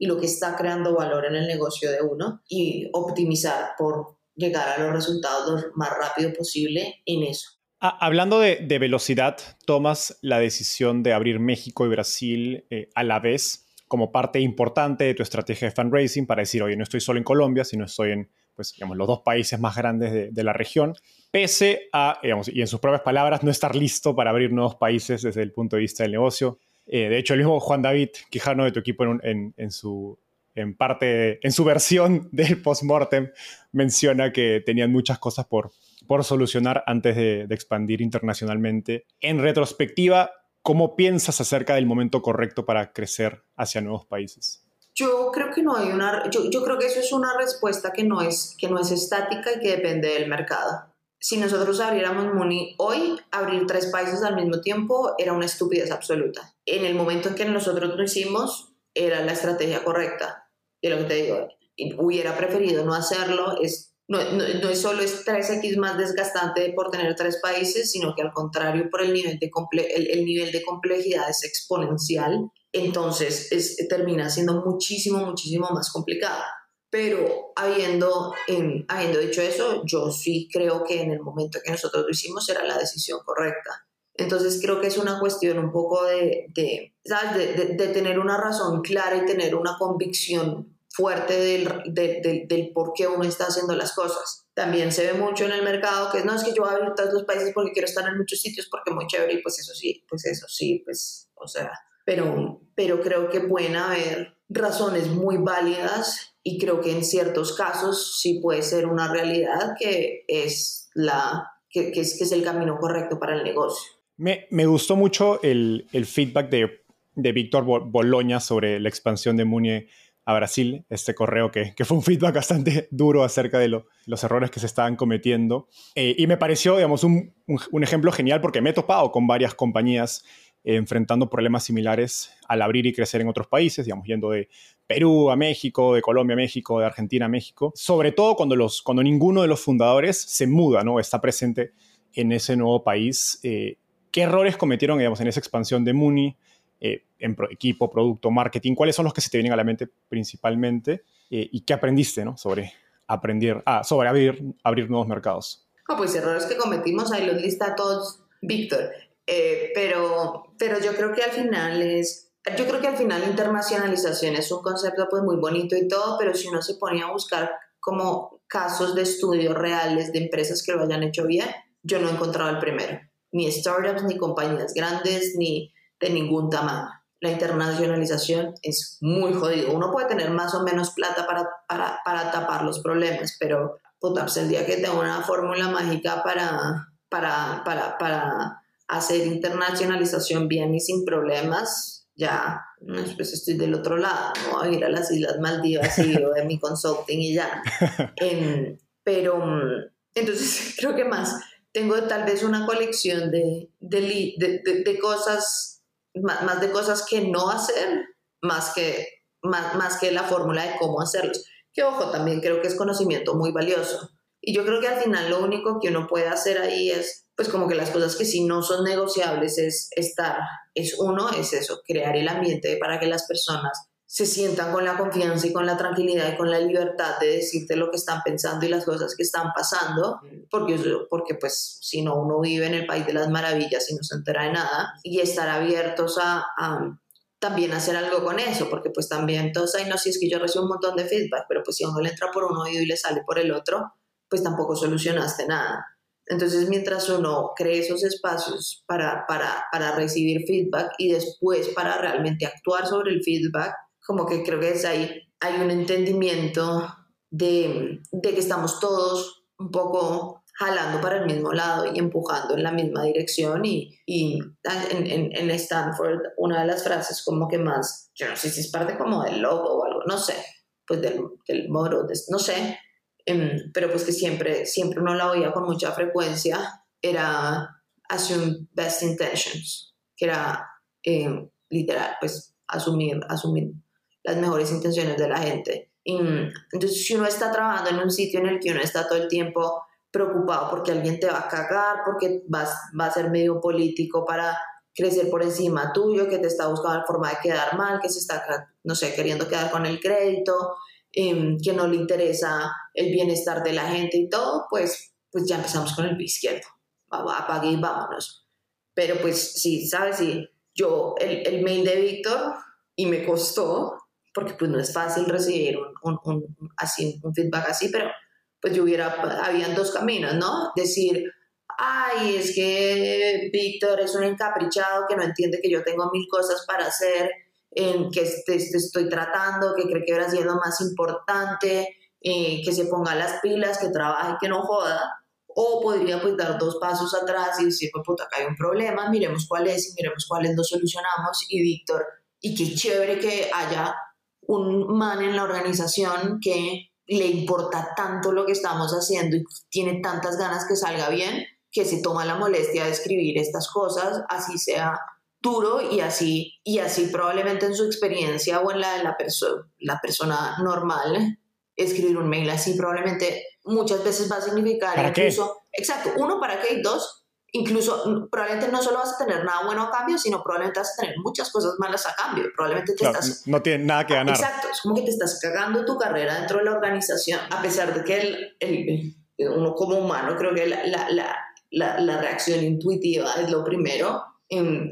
y lo que está creando valor en el negocio de uno y optimizar por llegar a los resultados lo más rápido posible en eso. Ah, hablando de, de, velocidad, tomas la decisión de abrir México y Brasil eh, a la vez como parte importante de tu estrategia de fundraising para decir, oye, no estoy solo en Colombia, sino estoy en pues, digamos, los dos países más grandes de, de la región, pese a, digamos, y en sus propias palabras, no estar listo para abrir nuevos países desde el punto de vista del negocio. Eh, de hecho, el mismo Juan David Quijano de tu equipo en, su parte, en su versión del postmortem, menciona que tenían muchas cosas por, por solucionar antes de, de, expandir internacionalmente. En retrospectiva, ¿Cómo piensas acerca del momento correcto para crecer hacia nuevos países? Yo creo que no hay una, yo, yo, creo que eso es una respuesta que no es, que no es estática y que depende del mercado. Si nosotros abriéramos Muni hoy, abrir tres países al mismo tiempo era una estupidez absoluta. En el momento en que nosotros lo hicimos, era la estrategia correcta. Y lo que te digo, hubiera preferido no hacerlo, es no, no, no, es solo es 3X más desgastante por tener tres países, sino que al contrario, por el nivel de, comple el, el nivel de complejidad es exponencial, entonces es, termina siendo muchísimo, muchísimo más complicada. Pero habiendo, eh, habiendo dicho eso, yo sí creo que en el momento que nosotros lo hicimos era la decisión correcta. Entonces creo que es una cuestión un poco de, de, ¿sabes? de, de, tener una razón clara y tener una convicción fuerte del, del, del, por qué uno está haciendo las cosas. También se ve mucho en el mercado que no es que yo voy a todos los países porque quiero estar en muchos sitios porque muy chévere y pues eso sí, pues eso sí, pues, o sea, pero, pero creo que pueden haber razones muy válidas y creo que en ciertos casos sí puede ser una realidad que es, la, que, que es, que es el camino correcto para el negocio. Me, me gustó mucho el, el feedback de, de Víctor Boloña sobre la expansión de Munie a Brasil, este correo que, que, fue un feedback bastante duro acerca de lo, los errores que se estaban cometiendo. Eh, y me pareció, digamos, un, un, un, ejemplo genial porque me he topado con varias compañías enfrentando problemas similares al abrir y crecer en otros países, digamos, yendo de Perú a México, de Colombia a México, de Argentina a México, sobre todo cuando, los, cuando ninguno de los fundadores se muda, ¿no? Está presente en ese nuevo país. Eh, ¿Qué errores cometieron, digamos, en esa expansión de Muni? eh, en pro, equipo, producto, marketing? ¿Cuáles son los que se te vienen a la mente principalmente? Eh, ¿Y qué aprendiste ¿no? sobre, aprender, ah, sobre abrir, abrir nuevos mercados? Oh, pues errores que cometimos, ahí los lista todos Víctor. Eh, pero, pero yo creo que al final es... Yo creo que al final internacionalización es un concepto pues muy bonito y todo, pero si uno se ponía a buscar como casos de estudios reales de empresas que lo hayan hecho bien, yo no he encontrado el primero. Ni startups, ni compañías grandes, ni, de ningún tamaño. La internacionalización es muy jodido. Uno puede tener más o menos plata para, para, para tapar los problemas, pero puta, pues el día que tenga una fórmula mágica para, para, para, para hacer internacionalización bien y sin problemas, ya pues estoy del otro lado, no voy a ir a las Islas Maldivas y de mi consulting y ya. En, pero entonces creo que más tengo tal vez una colección de, de, de, de cosas más, de cosas que no hacer, más que, más, más que la fórmula de cómo hacerlos. Que ojo, también creo que es conocimiento muy valioso. Y yo creo que al final lo único que uno puede hacer ahí es, pues como que las cosas que si no son negociables es estar, es uno, es eso, crear el ambiente para que las personas se sientan con la confianza y con la tranquilidad y con la libertad de decirte lo que están pensando y las cosas que están pasando, porque, porque pues si no uno vive en el país de las maravillas y no se entera de nada, y estar abiertos a, también hacer algo con eso, porque pues también todos ahí no, si es que yo recibo un montón de feedback, pero pues si a uno le entra por un oído y le sale por el otro, pues tampoco solucionaste nada. Entonces, mientras uno cree esos espacios para, para, para recibir feedback y después para realmente actuar sobre el feedback, como que creo que es ahí, hay un entendimiento de, de, que estamos todos un poco jalando para el mismo lado y empujando en la misma dirección y, y en, en, en, Stanford una de las frases como que más, yo no sé si es parte como del logo o algo, no sé, pues del, del moro, no sé, pero pues que siempre, siempre uno la oía con mucha frecuencia, era assume best intentions, que era eh, literal, pues asumir, asumir las mejores intenciones de la gente. Y, entonces, si uno está trabajando en un sitio en el que uno está todo el tiempo preocupado porque alguien te va a cagar, porque vas, va a ser medio político para crecer por encima tuyo, que te está buscando la forma de quedar mal, que se está, no sé, queriendo quedar con el crédito, em, que no le interesa el bienestar de la gente y todo, pues, pues ya empezamos con el pie izquierdo. Apague y vámonos. Pero pues sí, ¿sabes? Sí, yo, el, el mail de Víctor, y me costó, porque pues no es fácil recibir un, un, así, un feedback así, pero pues yo hubiera, habían dos caminos, ¿no? Decir, ay, es que Víctor es un encaprichado que no entiende que yo tengo mil cosas para hacer, en que este, estoy tratando, que cree que sí es lo más importante, eh, que se ponga las pilas, que trabaje, que no joda. O podría pues dar dos pasos atrás y decir, pues puta, acá hay un problema, miremos cuál es y miremos cuáles lo solucionamos. Y Víctor, y qué chévere que haya un man en la organización que le importa tanto lo que estamos haciendo y tiene tantas ganas que salga bien, que se toma la molestia de escribir estas cosas, así sea duro y así, y así probablemente en su experiencia o en la de la, la persona normal, escribir un mail así probablemente muchas veces va a significar ¿Para incluso, exacto, uno, ¿para qué? Y dos, incluso probablemente no solo vas a tener nada bueno a cambio, sino probablemente vas a tener muchas cosas malas a cambio. Probablemente te estás... No tiene nada que ganar. Exacto, es como que te estás cagando tu carrera dentro de la organización, a pesar de que el, el, uno como humano creo que la, la, la, la, reacción intuitiva es lo primero.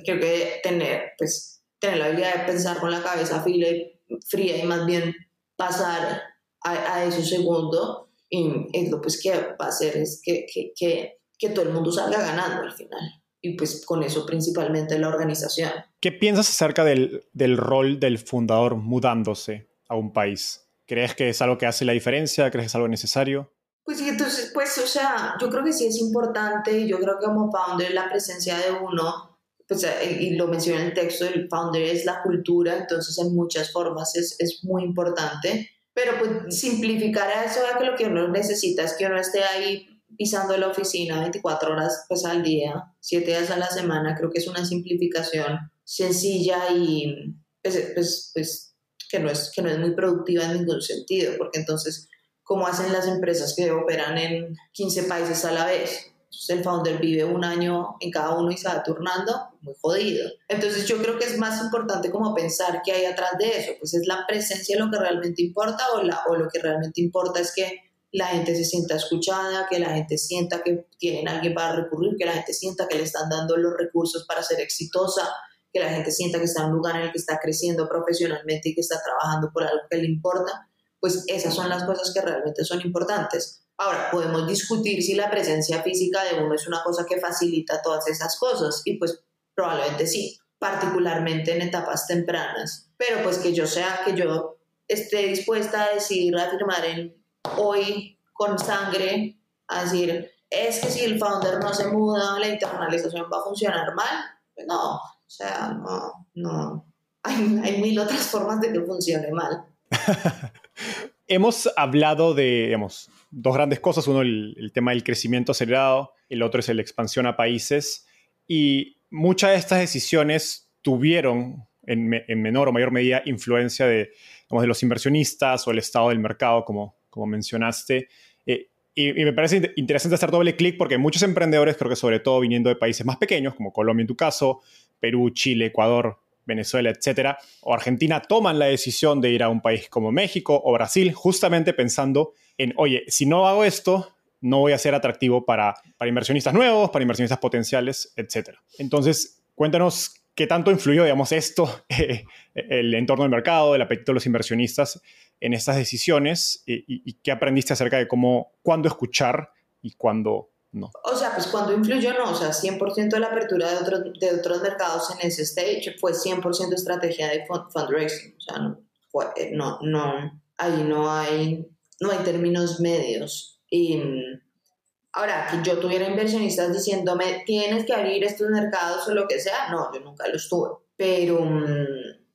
Creo que tener, pues, tener la habilidad de pensar con la cabeza fría y más bien pasar a, a eso segundo, es lo pues, que va a hacer es que, que, que que todo el mundo salga ganando al final. Y pues con eso principalmente la organización. ¿Qué piensas acerca del, del rol del fundador mudándose a un país? ¿Crees que es algo que hace la diferencia? ¿Crees que es algo necesario? Pues entonces, pues, o sea, yo creo que sí es importante. Yo creo que como founder la presencia de uno, pues, eh, y lo mencioné en el texto, el founder es la cultura, entonces en muchas formas es, es muy importante. Pero pues simplificar eso, que lo que uno necesita es que uno esté ahí pisando la oficina 24 horas pues, al día, 7 días a la semana, creo que es una simplificación sencilla y pues, pues, pues, que, no es, que no es muy productiva en ningún sentido, porque entonces, ¿cómo hacen las empresas que operan en 15 países a la vez? Entonces, el founder vive un año en cada uno y se va turnando, muy jodido. Entonces yo creo que es más importante como pensar qué hay atrás de eso, pues es la presencia lo que realmente importa o, la, o lo que realmente importa es que la gente se sienta escuchada, que la gente sienta que tienen alguien para recurrir, que la gente sienta que le están dando los recursos para ser exitosa, que la gente sienta que está en un lugar en el que está creciendo profesionalmente y que está trabajando por algo que le importa, pues esas son las cosas que realmente son importantes. Ahora, podemos discutir si la presencia física de uno es una cosa que facilita todas esas cosas y pues probablemente sí, particularmente en etapas tempranas, pero pues que yo sea, que yo esté dispuesta a decidir, a afirmar en hoy con sangre a decir, es que si el founder no se muda, la internalización va a funcionar mal. Pues no, o sea, no, no. Hay, mil otras formas de que funcione mal. Hemos hablado de, dos grandes cosas. Uno, el, el, tema del crecimiento acelerado, el otro es la expansión a países. Y muchas de estas decisiones tuvieron, en, en menor o mayor medida, influencia de, digamos, de los inversionistas o el estado del mercado, como, como mencionaste. Eh, y, me parece interesante hacer doble clic porque muchos emprendedores, creo que sobre todo viniendo de países más pequeños, como Colombia en tu caso, Perú, Chile, Ecuador, Venezuela, etcétera, o Argentina toman la decisión de ir a un país como México o Brasil, justamente pensando en, oye, si no hago esto, no voy a ser atractivo para, para inversionistas nuevos, para inversionistas potenciales, etcétera. Entonces, cuéntanos qué tanto influyó, digamos, esto, el entorno del mercado, el apetito de los inversionistas en estas decisiones y, y qué aprendiste acerca de cómo, cuándo escuchar y cuándo no. O sea, pues cuando influyó, no, o sea, 100% de la apertura de, otros de otros mercados en ese stage fue 100% estrategia de fundraising, o sea, no, eh, no, no, ahí no hay, no hay términos medios. Y ahora, que yo tuviera inversionistas diciéndome, tienes que abrir estos mercados o lo que sea, no, yo nunca los tuve, pero mm,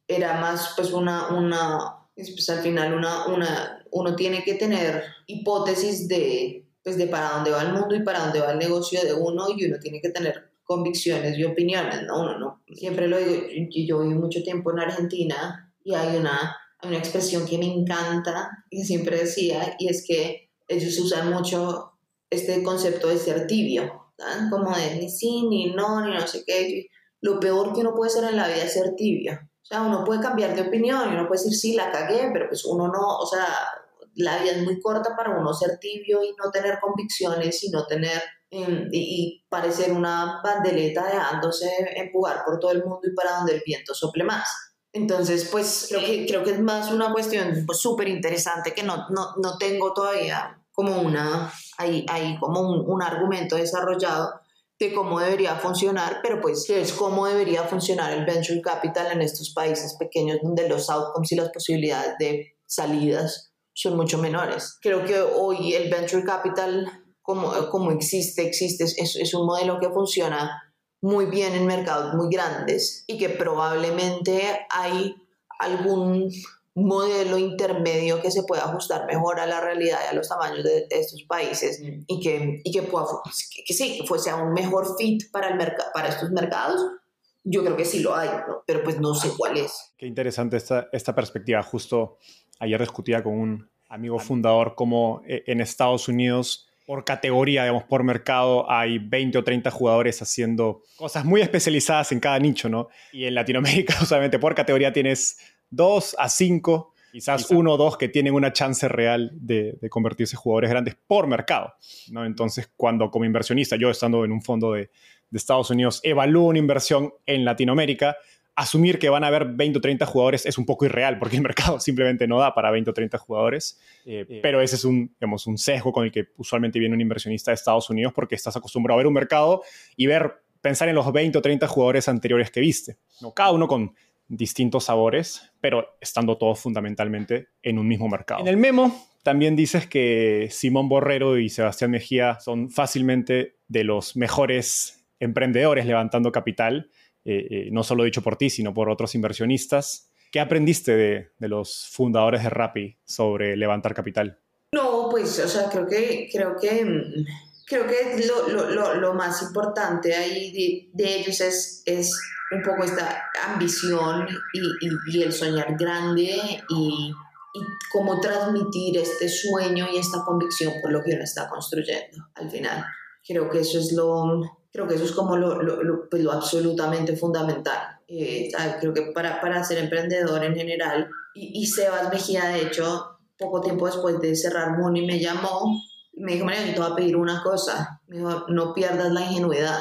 era más pues una, una, pues al final una, una, uno tiene que tener hipótesis de pues de para dónde va el mundo y para dónde va el negocio de uno y uno tiene que tener convicciones y opiniones, ¿no? Uno no, siempre lo digo, yo, yo viví mucho tiempo en Argentina y hay una, una expresión que me encanta y siempre decía y es que ellos usan mucho este concepto de ser tibio, como de ni sí, ni no, ni no sé qué. Lo peor que uno puede ser en la vida es ser tibio. O sea, uno puede cambiar de opinión y uno puede decir, sí, la cagué, pero pues uno no, o sea, la vida es muy corta para uno ser tibio y no tener convicciones y no tener em, y, parecer una bandeleta dejándose empujar por todo el mundo y para donde el viento sople más. Entonces, pues creo que, creo que es más una cuestión súper interesante que no, no, no, tengo todavía como una, hay, hay como un, un, argumento desarrollado de cómo debería funcionar, pero pues es cómo debería funcionar el venture capital en estos países pequeños donde los outcomes y las posibilidades de salidas son mucho menores. Creo que hoy el venture capital, como, como existe, existe, es, es un modelo que funciona muy bien en mercados muy grandes y que probablemente hay algún modelo intermedio que se pueda ajustar mejor a la realidad y a los tamaños de, estos países mm. y que, y que pueda, que, sí, que fuese un mejor fit para, el para estos mercados, yo creo que sí lo hay, pero pues no sé cuál es. Qué interesante esta, esta perspectiva. Justo ayer discutía con un amigo fundador como eh, en Estados Unidos por categoría, digamos, por mercado, hay 20 o 30 jugadores haciendo cosas muy especializadas en cada nicho, ¿no? Y en Latinoamérica, solamente por categoría tienes 2 a 5, quizás uno o dos que tienen una chance real de, de, convertirse en jugadores grandes por mercado, ¿no? Entonces, cuando como inversionista, yo estando en un fondo de, de Estados Unidos, evalúo una inversión en Latinoamérica, asumir que van a haber 20 o 30 jugadores es un poco irreal porque el mercado simplemente no da para 20 o 30 jugadores. Eh, eh, pero ese es un, digamos, un sesgo con el que usualmente viene un inversionista de Estados Unidos porque estás acostumbrado a ver un mercado y ver, pensar en los 20 o 30 jugadores anteriores que viste. ¿no? Cada uno con distintos sabores, pero estando todos fundamentalmente en un mismo mercado. En el memo también dices que Simón Borrero y Sebastián Mejía son fácilmente de los mejores emprendedores levantando capital eh, eh, no solo dicho por ti, sino por otros inversionistas. ¿Qué aprendiste de, de, los fundadores de Rappi sobre levantar capital? No, pues, o sea, creo que, creo que, mm, creo que lo, lo, lo más importante ahí de, de, ellos es, es un poco esta ambición y, y, y el soñar grande y, y cómo transmitir este sueño y esta convicción por lo que uno está construyendo al final. Creo que eso es lo, Creo que eso es como lo, lo, pues lo absolutamente fundamental. Eh, creo que para, para ser emprendedor en general, y, y, Sebas Mejía, de hecho, poco tiempo después de cerrar Mooney, me llamó y me dijo, María, te voy a pedir una cosa. Me dijo, no pierdas la ingenuidad,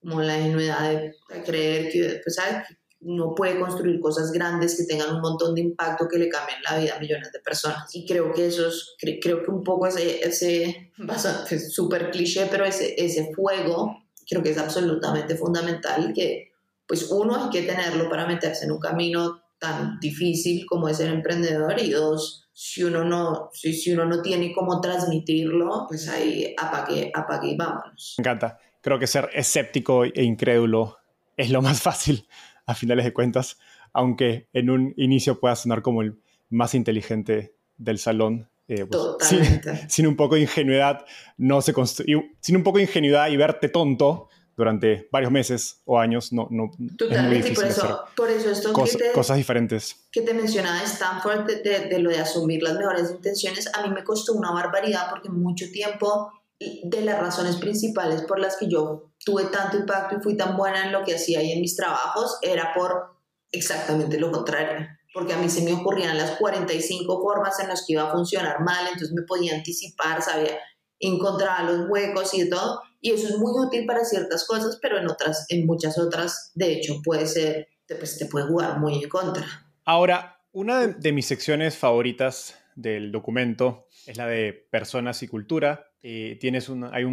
como la ingenuidad de, creer que, pues, ¿sabes? uno puede construir cosas grandes que tengan un montón de impacto que le cambien la vida a millones de personas. Y creo que eso es, creo que un poco ese, ese súper cliché, pero ese, ese fuego creo que es absolutamente fundamental que, pues uno, hay que tenerlo para meterse en un camino tan difícil como es ser emprendedor y dos, si uno no, si, si uno no tiene cómo transmitirlo, pues ahí apague, apague y vámonos. Me encanta. Creo que ser escéptico e incrédulo es lo más fácil a finales de cuentas, aunque en un inicio pueda sonar como el más inteligente del salón, eh, pues, Totalmente. Sin, un poco de ingenuidad, no se sin un poco de ingenuidad y verte tonto durante varios meses o años, no, no Totalmente, y por eso, por eso esto que te, cosas diferentes. Que te mencionaba Stanford de, de, de, lo de asumir las mejores intenciones, a mí me costó una barbaridad porque mucho tiempo de las razones principales por las que yo tuve tanto impacto y fui tan buena en lo que hacía y en mis trabajos era por exactamente lo contrario, porque a mí se me ocurrían las 45 formas en las que iba a funcionar mal, entonces me podía anticipar, sabía encontrar los huecos y todo, y eso es muy útil para ciertas cosas, pero en otras, en muchas otras, de hecho, puede ser, pues, te puede jugar muy en contra. Ahora, una de, mis secciones favoritas del documento es la de personas y cultura. Eh, tienes una, hay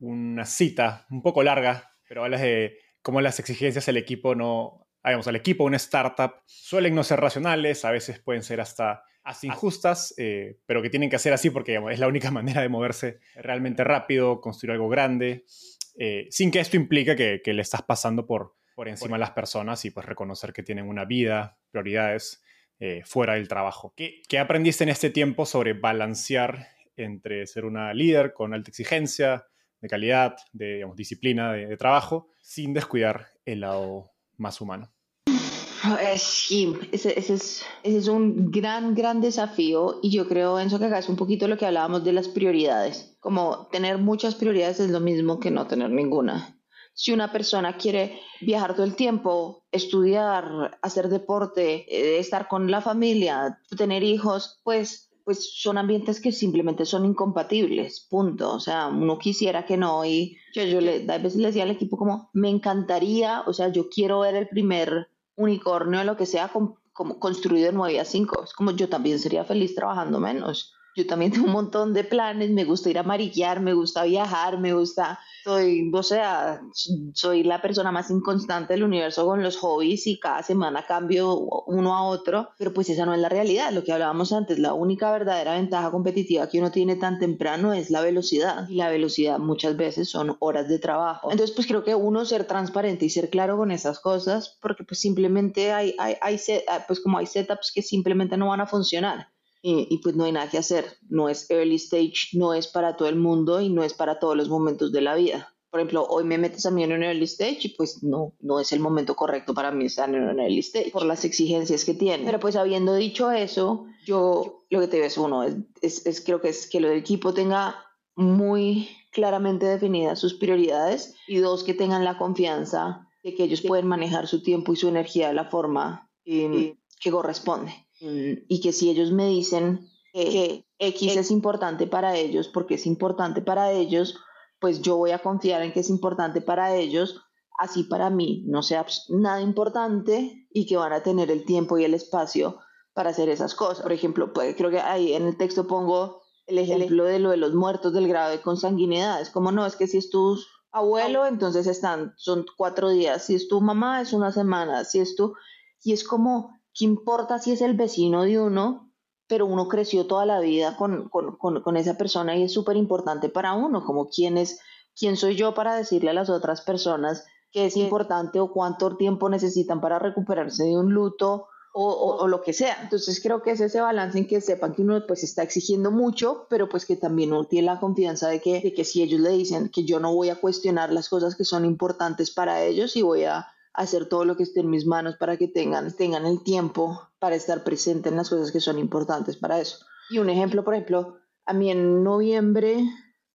una cita un poco larga, pero hablas de cómo las exigencias del equipo no, digamos, al equipo, una startup, suelen no ser racionales, a veces pueden ser hasta, injustas, eh, pero que tienen que hacer así porque es la única manera de moverse realmente rápido, construir algo grande, eh, sin que esto implique que, le estás pasando por, por encima a las personas y pues reconocer que tienen una vida, prioridades eh, fuera del trabajo. ¿Qué, ¿Qué aprendiste en este tiempo sobre balancear entre ser una líder con alta exigencia, de calidad, de disciplina de, trabajo, sin descuidar el lado más humano. Eh, sí, ese, es, ese, es, un gran, gran desafío y yo creo, Enzo, que acá es un poquito lo que hablábamos de las prioridades. Como tener muchas prioridades es lo mismo que no tener ninguna. Si una persona quiere viajar todo el tiempo, estudiar, hacer deporte, eh, estar con la familia, tener hijos, pues pues son ambientes que simplemente son incompatibles, punto. O sea, uno quisiera que no y yo, yo le, a veces le decía al equipo como, me encantaría, o sea, yo quiero ver el primer unicornio, lo que sea, como, construido de 9 a 5. Es como yo también sería feliz trabajando menos. Yo también tengo un montón de planes, me gusta ir a marillar, me gusta viajar, me gusta soy, o sea, soy la persona más inconstante del universo con los hobbies y cada semana cambio uno a otro, pero pues esa no es la realidad, lo que hablábamos antes, la única verdadera ventaja competitiva que uno tiene tan temprano es la velocidad y la velocidad muchas veces son horas de trabajo. Entonces pues creo que uno ser transparente y ser claro con esas cosas, porque pues simplemente hay, hay, hay pues como hay setups que simplemente no van a funcionar y, pues no hay nada que hacer. No es early stage, no es para todo el mundo y no es para todos los momentos de la vida. Por ejemplo, hoy me metes a mí en un early stage y pues no, no es el momento correcto para mí estar en un early stage por las exigencias que tiene. Pero pues habiendo dicho eso, yo lo que te ves uno es, es, creo que es que lo del equipo tenga muy claramente definidas sus prioridades y dos, que tengan la confianza de que ellos pueden manejar su tiempo y su energía de la forma que corresponde. Y que si ellos me dicen que X es importante para ellos porque es importante para ellos, pues yo voy a confiar en que es importante para ellos, así para mí no sea nada importante y que van a tener el tiempo y el espacio para hacer esas cosas. Por ejemplo, pues, creo que ahí en el texto pongo el ejemplo de lo de los muertos del grado de consanguinidad. Es como, no, es que si es tu abuelo, entonces están, son cuatro días. Si es tu mamá, es una semana. Si es tu... Y es como, ¿qué importa si es el vecino de uno? Pero uno creció toda la vida con, con, con, esa persona y es súper importante para uno, como quién es, quién soy yo para decirle a las otras personas que es importante o cuánto tiempo necesitan para recuperarse de un luto o, o, lo que sea. Entonces creo que es ese balance en que sepan que uno pues está exigiendo mucho, pero pues que también uno tiene la confianza de que, de que si ellos le dicen que yo no voy a cuestionar las cosas que son importantes para ellos y voy a hacer todo lo que esté en mis manos para que tengan, tengan el tiempo para estar presente en las cosas que son importantes para eso. Y un ejemplo, por ejemplo, a mí en noviembre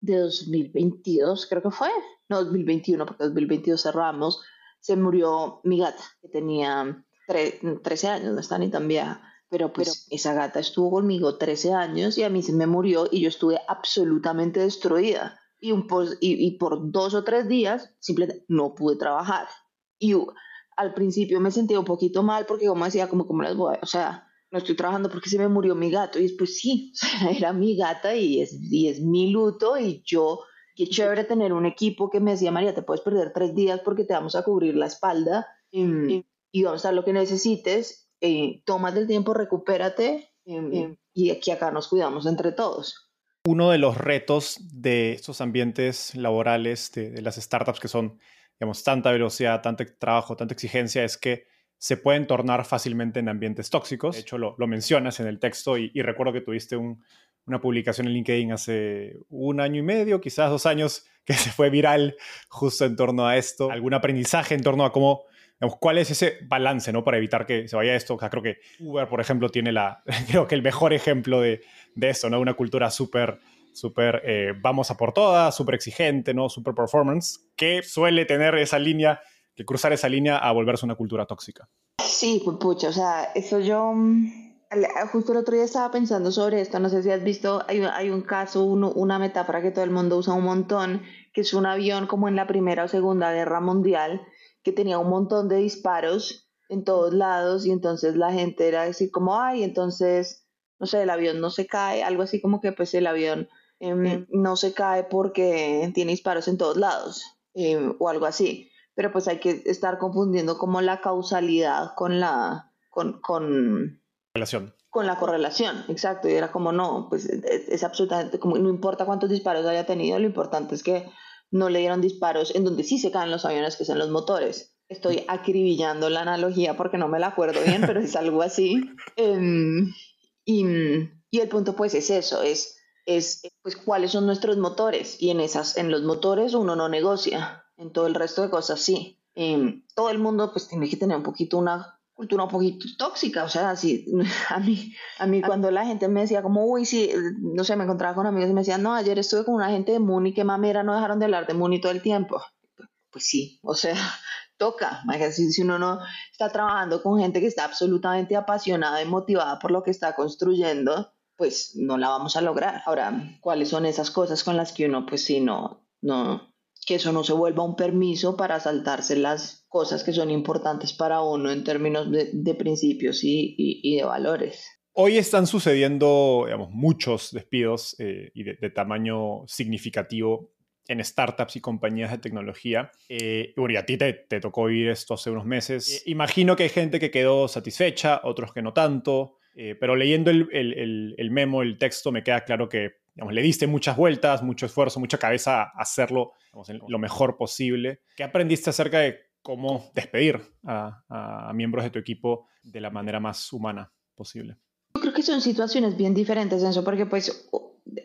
de 2022, creo que fue, no 2021, porque 2022 cerramos, se murió mi gata, que tenía 13 años, no está ni tan vieja, pero pues esa gata estuvo conmigo 13 años y a mí se me murió y yo estuve absolutamente destruida. Y, un, y, y por dos o tres días simplemente no pude trabajar. Y al principio me sentía un poquito mal porque como decía, como, como las voy, o sea, no estoy trabajando porque se me murió mi gato. Y después sí, era mi gata y es, y es mi luto y yo, qué chévere tener un equipo que me decía, María, te puedes perder tres días porque te vamos a cubrir la espalda y, y vamos a dar lo que necesites, eh, tomas del tiempo, recupérate em, y aquí acá nos cuidamos entre todos. Uno de los retos de estos ambientes laborales, de, de las startups que son digamos, tanta velocidad, tanto trabajo, tanta exigencia, es que se pueden tornar fácilmente en ambientes tóxicos. De hecho, lo, mencionas en el texto y, recuerdo que tuviste una publicación en LinkedIn hace un año y medio, quizás dos años, que se fue viral justo en torno a esto. Algún aprendizaje en torno a cómo, digamos, cuál es ese balance, ¿no? Para evitar que se vaya esto. O sea, creo que Uber, por ejemplo, tiene la, creo que el mejor ejemplo de, de esto, ¿no? Una cultura súper súper eh, vamos a por todas, súper exigente, ¿no? Súper performance, que suele tener esa línea, que cruzar esa línea a volverse una cultura tóxica. Sí, pues pucha, o sea, eso yo mm, justo el otro día estaba pensando sobre esto, no sé si has visto, hay, hay un caso, una metáfora que todo el mundo usa un montón, que es un avión como en la Primera o Segunda Guerra Mundial, que tenía un montón de disparos en todos lados y entonces la gente era así como, ay, entonces, no sé, el avión no se cae, algo así como que pues el avión em, no se cae porque tiene disparos en todos lados em, o algo así. Pero pues hay que estar confundiendo como la causalidad con la, con, con relación. Con la correlación, exacto. Y era como, no, pues es, absolutamente, como no importa cuántos disparos haya tenido, lo importante es que no le dieron disparos en donde sí se caen los aviones, que son los motores. Estoy acribillando la analogía porque no me la acuerdo bien, pero es algo así. Em, y, y, el punto pues es eso, es, es pues cuáles son nuestros motores. Y en, esas, en los motores uno no negocia, en todo el resto de cosas sí. Em, todo el mundo pues tiene que tener un poquito una cultura un poquito tóxica, o sea, así, a mí, a mí cuando la gente me decía como, uy, sí, no sé, me encontraba con amigos y me decían, no, ayer estuve con una gente de Muni, que mamera, no dejaron de hablar de Muni todo el tiempo. Pues sí, o sea, toca, si uno no está trabajando con gente que está absolutamente apasionada y motivada por lo que está construyendo, pues no la vamos a lograr. Ahora, ¿cuáles son esas cosas con las que uno, pues sí, no, no, que eso no se vuelva un permiso para saltarse las cosas que son importantes para uno en términos de, principios y, de valores. Hoy están sucediendo digamos, muchos despidos eh, y de, tamaño significativo en startups y compañías de tecnología. Eh, y a ti te, tocó vivir esto hace unos meses. Eh, imagino que hay gente que quedó satisfecha, otros que no tanto, eh, pero leyendo el, el, el, memo, el texto, me queda claro que le diste muchas vueltas, mucho esfuerzo, mucha cabeza a hacerlo lo mejor posible. ¿Qué aprendiste acerca de cómo despedir a, miembros de tu equipo de la manera más humana posible? Yo creo que son situaciones bien diferentes, eso, porque pues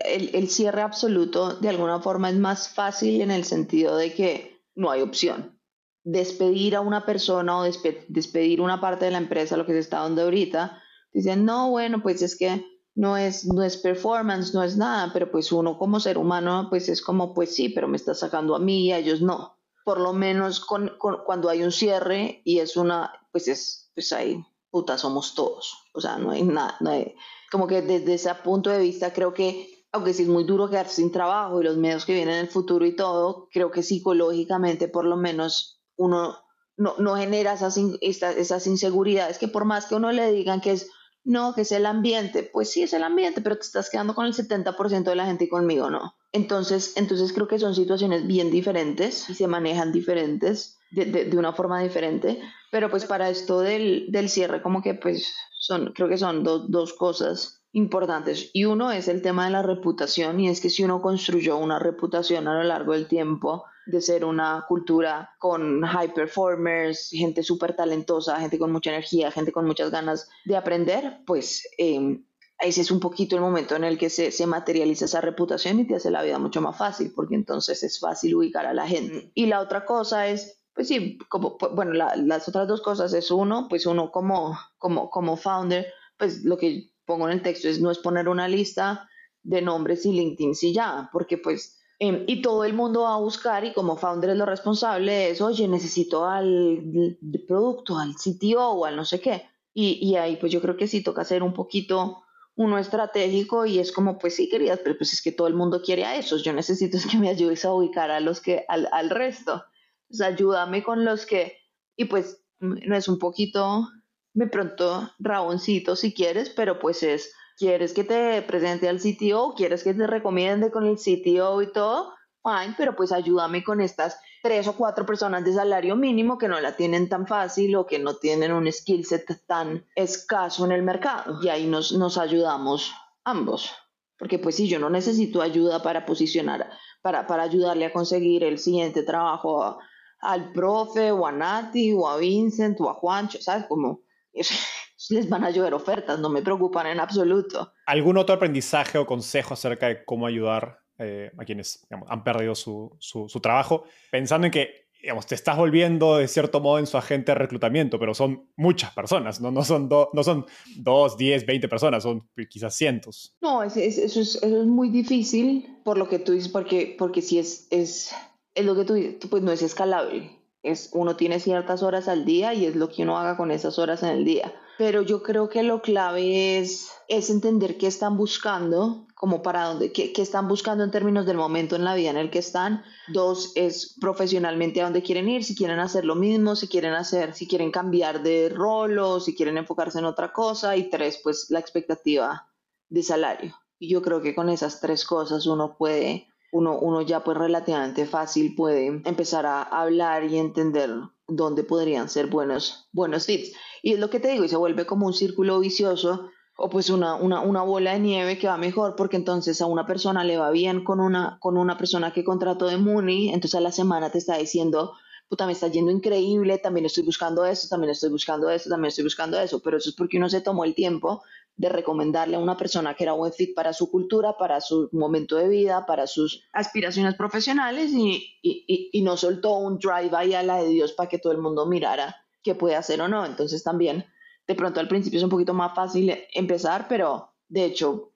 el, cierre absoluto de alguna forma es más fácil en el sentido de que no hay opción. Despedir a una persona o despedir una parte de la empresa, lo que se está dando ahorita, dicen, no, bueno, pues es que no es, no es performance, no es nada, pero pues uno como ser humano, pues es como, pues sí, pero me está sacando a mí y a ellos no. Por lo menos con, cuando hay un cierre y es una, pues es, pues ahí, puta, somos todos. O sea, no hay nada, no hay, como que desde ese punto de vista creo que, aunque sí es muy duro quedarse sin trabajo y los medios que vienen en el futuro y todo, creo que psicológicamente por lo menos uno no, no genera esas, esas inseguridades que por más que uno le digan que es no, que es el ambiente. Pues sí, es el ambiente, pero te estás quedando con el 70% de la gente y conmigo no. Entonces, entonces creo que son situaciones bien diferentes y se manejan diferentes, de, de, una forma diferente. Pero pues para esto del, del, cierre, como que pues son, creo que son dos cosas importantes. Y uno es el tema de la reputación, y es que si uno construyó una reputación a lo largo del tiempo, de ser una cultura con high performers, gente súper talentosa, gente con mucha energía, gente con muchas ganas de aprender, pues eh, ese es un poquito el momento en el que se, se, materializa esa reputación y te hace la vida mucho más fácil, porque entonces es fácil ubicar a la gente. Y la otra cosa es, pues sí, como, pues, bueno, las otras dos cosas es uno, pues uno como, como, como founder, pues lo que pongo en el texto es no es poner una lista de nombres y LinkedIn si ya, porque pues Em, y todo el mundo va a buscar y como founder es lo responsable de eso, oye, necesito al producto, al CTO al no sé qué. Y, y, ahí pues yo creo que sí toca hacer un poquito uno estratégico y es como, pues sí, queridas, pero pues es que todo el mundo quiere a esos. Yo necesito es que me ayudes a ubicar a los que, al, al resto. Pues ayúdame con los que, y pues no es un poquito, me pronto raboncito si quieres, pero pues es ¿Quieres que te presente al CTO? ¿Quieres que te recomiende con el CTO y todo? Fine, pero pues ayúdame con estas tres o cuatro personas de salario mínimo que no la tienen tan fácil o que no tienen un skill set tan escaso en el mercado. Y ahí nos, nos ayudamos ambos. Porque pues si yo no necesito ayuda para posicionar, para, para ayudarle a conseguir el siguiente trabajo al profe o a Nati o a Vincent o a Juancho, ¿sabes? Como les van a llover ofertas, no me preocupan en absoluto. ¿Algún otro aprendizaje o consejo acerca de cómo ayudar eh, a quienes han perdido su, su, trabajo? Pensando en que digamos, te estás volviendo de cierto modo en su agente de reclutamiento, pero son muchas personas, no, no, son, no son dos, diez, veinte personas, son quizás cientos. No, eso, es, eso, es, muy difícil por lo que tú dices, porque, porque si es, es, es lo que tú dices, pues no es escalable. Es, uno tiene ciertas horas al día y es lo que uno haga con esas horas en el día. Pero yo creo que lo clave es, es entender qué están buscando, como para dónde, qué, qué, están buscando en términos del momento en la vida en el que están. Dos, es profesionalmente a dónde quieren ir, si quieren hacer lo mismo, si quieren hacer, si quieren cambiar de rol si quieren enfocarse en otra cosa. Y tres, pues la expectativa de salario. Y yo creo que con esas tres cosas uno puede uno, uno ya pues relativamente fácil puede empezar a hablar y entender dónde podrían ser buenos, buenos fits. Y es lo que te digo, y se vuelve como un círculo vicioso o pues una, una, una, bola de nieve que va mejor porque entonces a una persona le va bien con una, con una persona que contrató de Mooney, entonces a la semana te está diciendo, puta, me está yendo increíble, también estoy buscando esto, también estoy buscando esto, también estoy buscando eso, pero eso es porque uno se tomó el tiempo de recomendarle a una persona que era buen fit para su cultura, para su momento de vida, para sus aspiraciones profesionales y, y, y, no soltó un drive ahí a la de Dios para que todo el mundo mirara qué puede hacer o no. Entonces también, de pronto al principio es un poquito más fácil empezar, pero de hecho,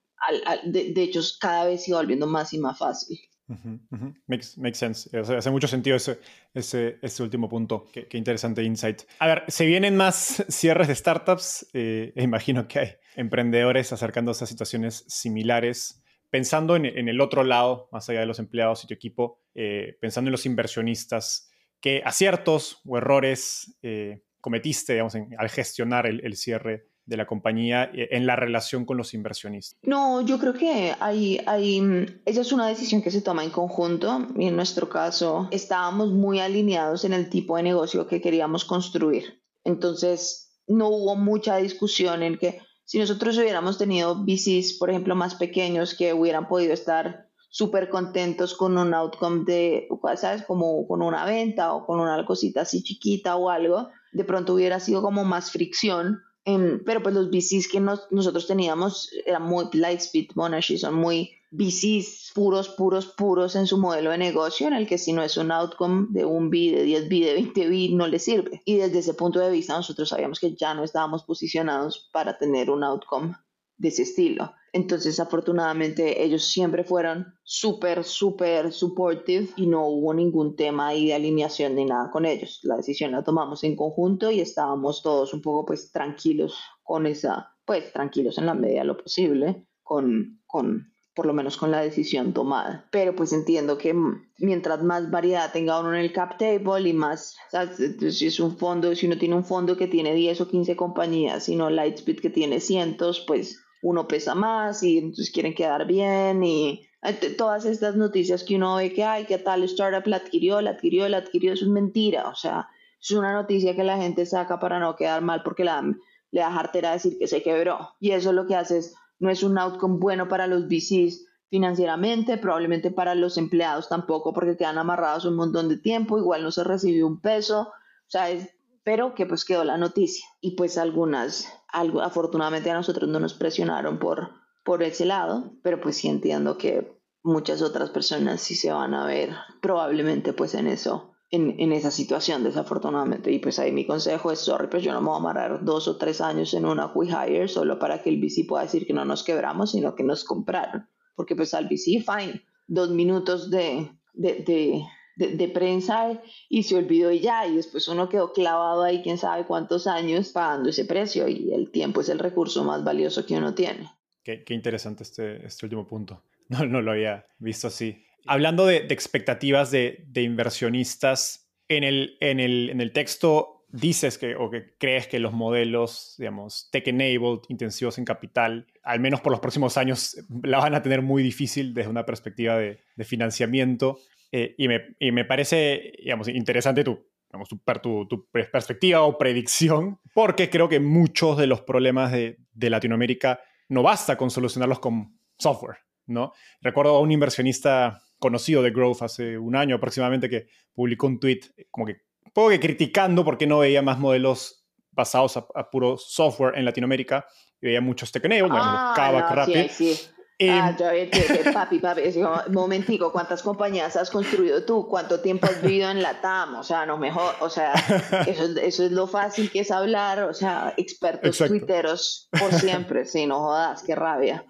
al, de, de, hecho cada vez sigue volviendo más y más fácil. Makes, sense. hace mucho sentido ese, ese, ese último punto. Qué, interesante insight. A ver, se vienen más cierres de startups. Eh, imagino que hay emprendedores acercándose a situaciones similares. Pensando en, en, el otro lado, más allá de los empleados y tu equipo, eh, pensando en los inversionistas, ¿qué aciertos o errores eh, cometiste al gestionar el cierre de la compañía eh, en la relación con los inversionistas? No, yo creo que hay, hay, esa es una decisión que se toma en conjunto y en nuestro caso estábamos muy alineados en el tipo de negocio que queríamos construir. Entonces, no hubo mucha discusión en que si nosotros hubiéramos tenido VCs, por ejemplo, más pequeños que hubieran podido estar súper contentos con un outcome de, ¿sabes? Como con una venta o con una cosita así chiquita o algo, de pronto hubiera sido como más fricción pero pues los VCs que nosotros teníamos eran muy Lightspeed, Monashi, son muy VCs puros, puros, puros en su modelo de negocio, en el que si no es un outcome de un B, de 10 B, de 20 B, no le sirve. Y desde ese punto de vista nosotros sabíamos que ya no estábamos posicionados para tener un outcome de ese estilo. Entonces, afortunadamente, ellos siempre fueron súper, súper supportive y no hubo ningún tema ahí de alineación ni nada con ellos. La decisión la tomamos en conjunto y estábamos todos un poco, pues, tranquilos con esa, pues, tranquilos en la medida de lo posible con, con por lo menos con la decisión tomada. Pero pues entiendo que mientras más variedad tenga uno en el cap table y más, si es un fondo, si uno tiene un fondo que tiene 10 o 15 compañías, sino Lightspeed que tiene cientos, pues uno pesa más y entonces quieren quedar bien y todas estas noticias que uno ve que hay, que tal startup la adquirió, la adquirió, la adquirió, eso es mentira, o sea, es una noticia que la gente saca para no quedar mal porque la, le da jartera decir que se quebró. Y eso lo que hace es, no es un outcome bueno para los VCs financieramente, probablemente para los empleados tampoco porque quedan amarrados un montón de tiempo, igual no se recibió un peso, o sea, es, pero que pues quedó la noticia y pues algunas algo, afortunadamente a nosotros no nos presionaron por, por ese lado, pero pues sí entiendo que muchas otras personas sí se van a ver probablemente pues en eso, en, en esa situación desafortunadamente. Y pues ahí mi consejo es, sorry, pues yo no me voy a amarrar dos o tres años en una We Hire solo para que el VC pueda decir que no nos quebramos, sino que nos compraron. Porque pues al VC, fine, dos minutos de, de, de de, prensa y se olvidó y ya, y después uno quedó clavado ahí quién sabe cuántos años pagando ese precio y el tiempo es el recurso más valioso que uno tiene. Qué, qué interesante este, este último punto. No, no lo había visto así. Hablando de, expectativas de, de, inversionistas, en el, en, el, en el texto dices que, o que crees que los modelos, digamos, tech-enabled, intensivos en capital, al menos por los próximos años, la van a tener muy difícil desde una perspectiva de financiamiento. Eh, y, me, y, me, parece, digamos, interesante tu, digamos, tu, tu, perspectiva o predicción, porque creo que muchos de los problemas de, de, Latinoamérica no basta con solucionarlos con software, ¿no? Recuerdo a un inversionista conocido de Growth hace un año aproximadamente que publicó un tweet como que, poco que criticando por qué no veía más modelos basados a, puro software en Latinoamérica y veía muchos tech-enabled, ah, Kavak, no, Rapid. Sí, sí. Eh, ah, ya papi, papi, momentico, ¿cuántas compañías has construido tú? ¿Cuánto tiempo has vivido en la TAM? O sea, no mejor, o sea, eso, eso es lo fácil que es hablar, o sea, expertos tuiteros por siempre, sí, no jodas, qué rabia.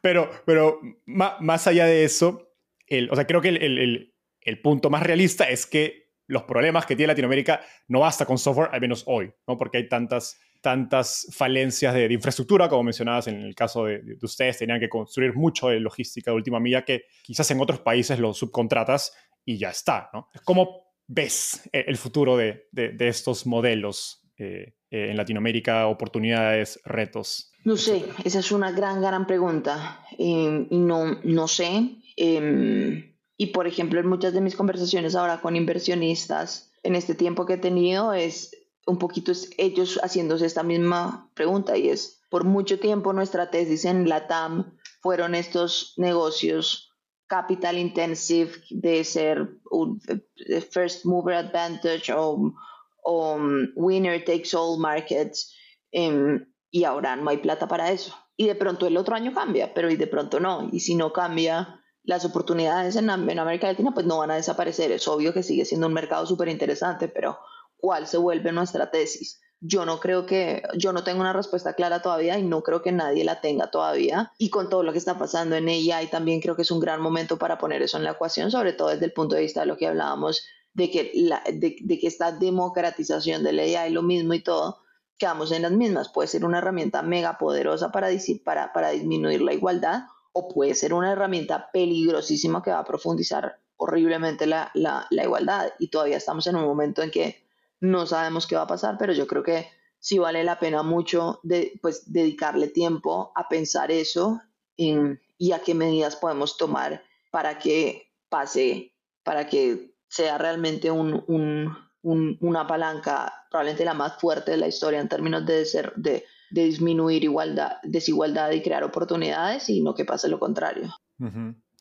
Pero, pero más allá de eso, el, o sea, creo que el, el, el punto más realista es que los problemas que tiene Latinoamérica no basta con software, al menos hoy, ¿no? porque hay tantas, tantas falencias de, infraestructura, como mencionabas en el caso de, ustedes, tenían que construir mucho de logística de última milla que quizás en otros países lo subcontratas y ya está. ¿no? ¿Cómo ves el futuro de, estos modelos eh, eh, en Latinoamérica, oportunidades, retos? No sé, esa es una gran, gran pregunta. Y no, no sé. Em, y por ejemplo, en muchas de mis conversaciones ahora con inversionistas, en este tiempo que he tenido, es un poquito ellos haciéndose esta misma pregunta y es, por mucho tiempo nuestra tesis en la TAM fueron estos negocios capital intensive de ser un first mover advantage o, um, winner takes all markets em, y ahora no hay plata para eso. Y de pronto el otro año cambia, pero y de pronto no. Y si no cambia, las oportunidades en, América Latina pues no van a desaparecer. Es obvio que sigue siendo un mercado súper interesante, pero ¿cuál se vuelve nuestra tesis? Yo no creo que, yo no tengo una respuesta clara todavía y no creo que nadie la tenga todavía. Y con todo lo que está pasando en AI también creo que es un gran momento para poner eso en la ecuación, sobre todo desde el punto de vista de lo que hablábamos de que, la, de, que esta democratización del AI, lo mismo y todo, quedamos en las mismas. Puede ser una herramienta mega poderosa para, para, para disminuir la igualdad o puede ser una herramienta peligrosísima que va a profundizar horriblemente la, igualdad. Y todavía estamos en un momento en que no sabemos qué va a pasar, pero yo creo que sí vale la pena mucho de, pues, dedicarle tiempo a pensar eso y a qué medidas podemos tomar para que pase, para que sea realmente una palanca, probablemente la más fuerte de la historia en términos de, ser, de, de disminuir igualdad, desigualdad y crear oportunidades y no que pase lo contrario.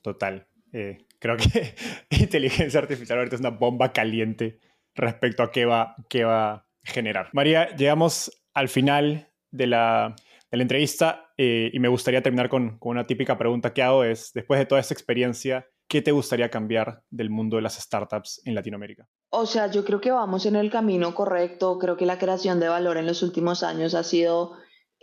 Total. Eh, creo que inteligencia artificial ahorita es una bomba caliente respecto a qué va, qué va a generar. María, llegamos al final de la, de la entrevista eh, y me gustaría terminar con, con, una típica pregunta que hago, es, después de toda esta experiencia, ¿qué te gustaría cambiar del mundo de las startups en Latinoamérica? O sea, yo creo que vamos en el camino correcto, creo que la creación de valor en los últimos años ha sido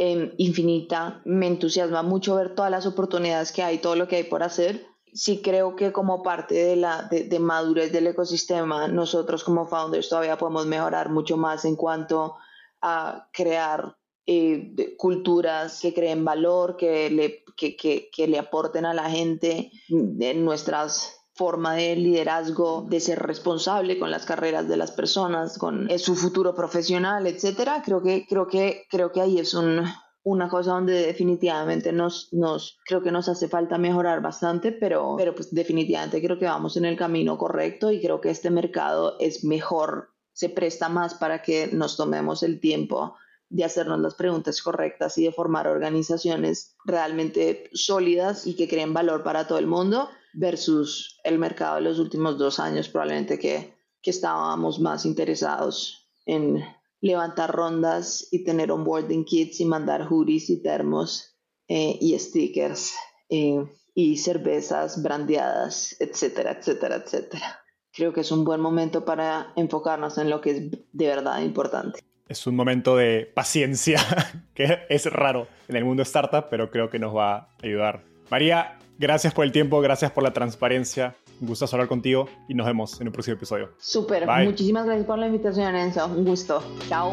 Em, infinita. Me entusiasma mucho ver todas las oportunidades que hay, todo lo que hay por hacer. Sí creo que como parte de la de, madurez del ecosistema, nosotros como founders todavía podemos mejorar mucho más en cuanto a crear eh, culturas que creen valor, que le, que, que, que le aporten a la gente en nuestras forma de liderazgo, de ser responsable con las carreras de las personas, con su futuro profesional, etcétera. Creo que, creo que, creo que ahí es un, una cosa donde definitivamente nos, nos, creo que nos hace falta mejorar bastante, pero, pero pues definitivamente creo que vamos en el camino correcto y creo que este mercado es mejor, se presta más para que nos tomemos el tiempo de hacernos las preguntas correctas y de formar organizaciones realmente sólidas y que creen valor para todo el mundo versus el mercado de los últimos dos años, probablemente que, que estábamos más interesados en levantar rondas y tener onboarding kits y mandar hoodies y termos eh, y stickers eh, y cervezas brandeadas, etcétera, etcétera, etcétera. Creo que es un buen momento para enfocarnos en lo que es de verdad importante. Es un momento de paciencia, que es raro en el mundo startup, pero creo que nos va a ayudar. María, Gracias por el tiempo, gracias por la transparencia. Un gusto hablar contigo y nos vemos en un próximo episodio. Súper, muchísimas gracias por la invitación, Enzo. Un gusto. Chao.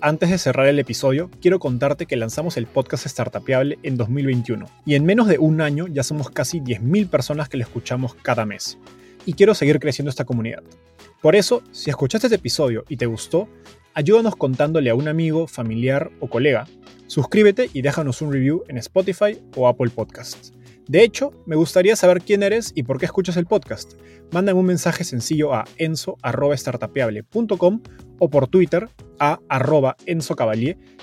Antes de cerrar el episodio, quiero contarte que lanzamos el podcast Startupiable en 2021 y en menos de un año ya somos casi 10.000 personas que lo escuchamos cada mes. Y quiero seguir creciendo esta comunidad. Por eso, si escuchaste este episodio y te gustó, ayúdanos contándole a un amigo, familiar o colega. Suscríbete y déjanos un review en Spotify o Apple Podcasts. De hecho, me gustaría saber quién eres y por qué escuchas el podcast. Mándame un mensaje sencillo a enzo.startapeable.com o por Twitter a arroba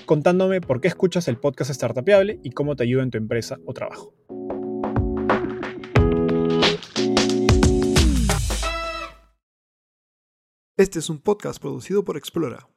contándome por qué escuchas el podcast Startapeable y cómo te ayuda en tu empresa o trabajo. Este es un podcast producido por Explora.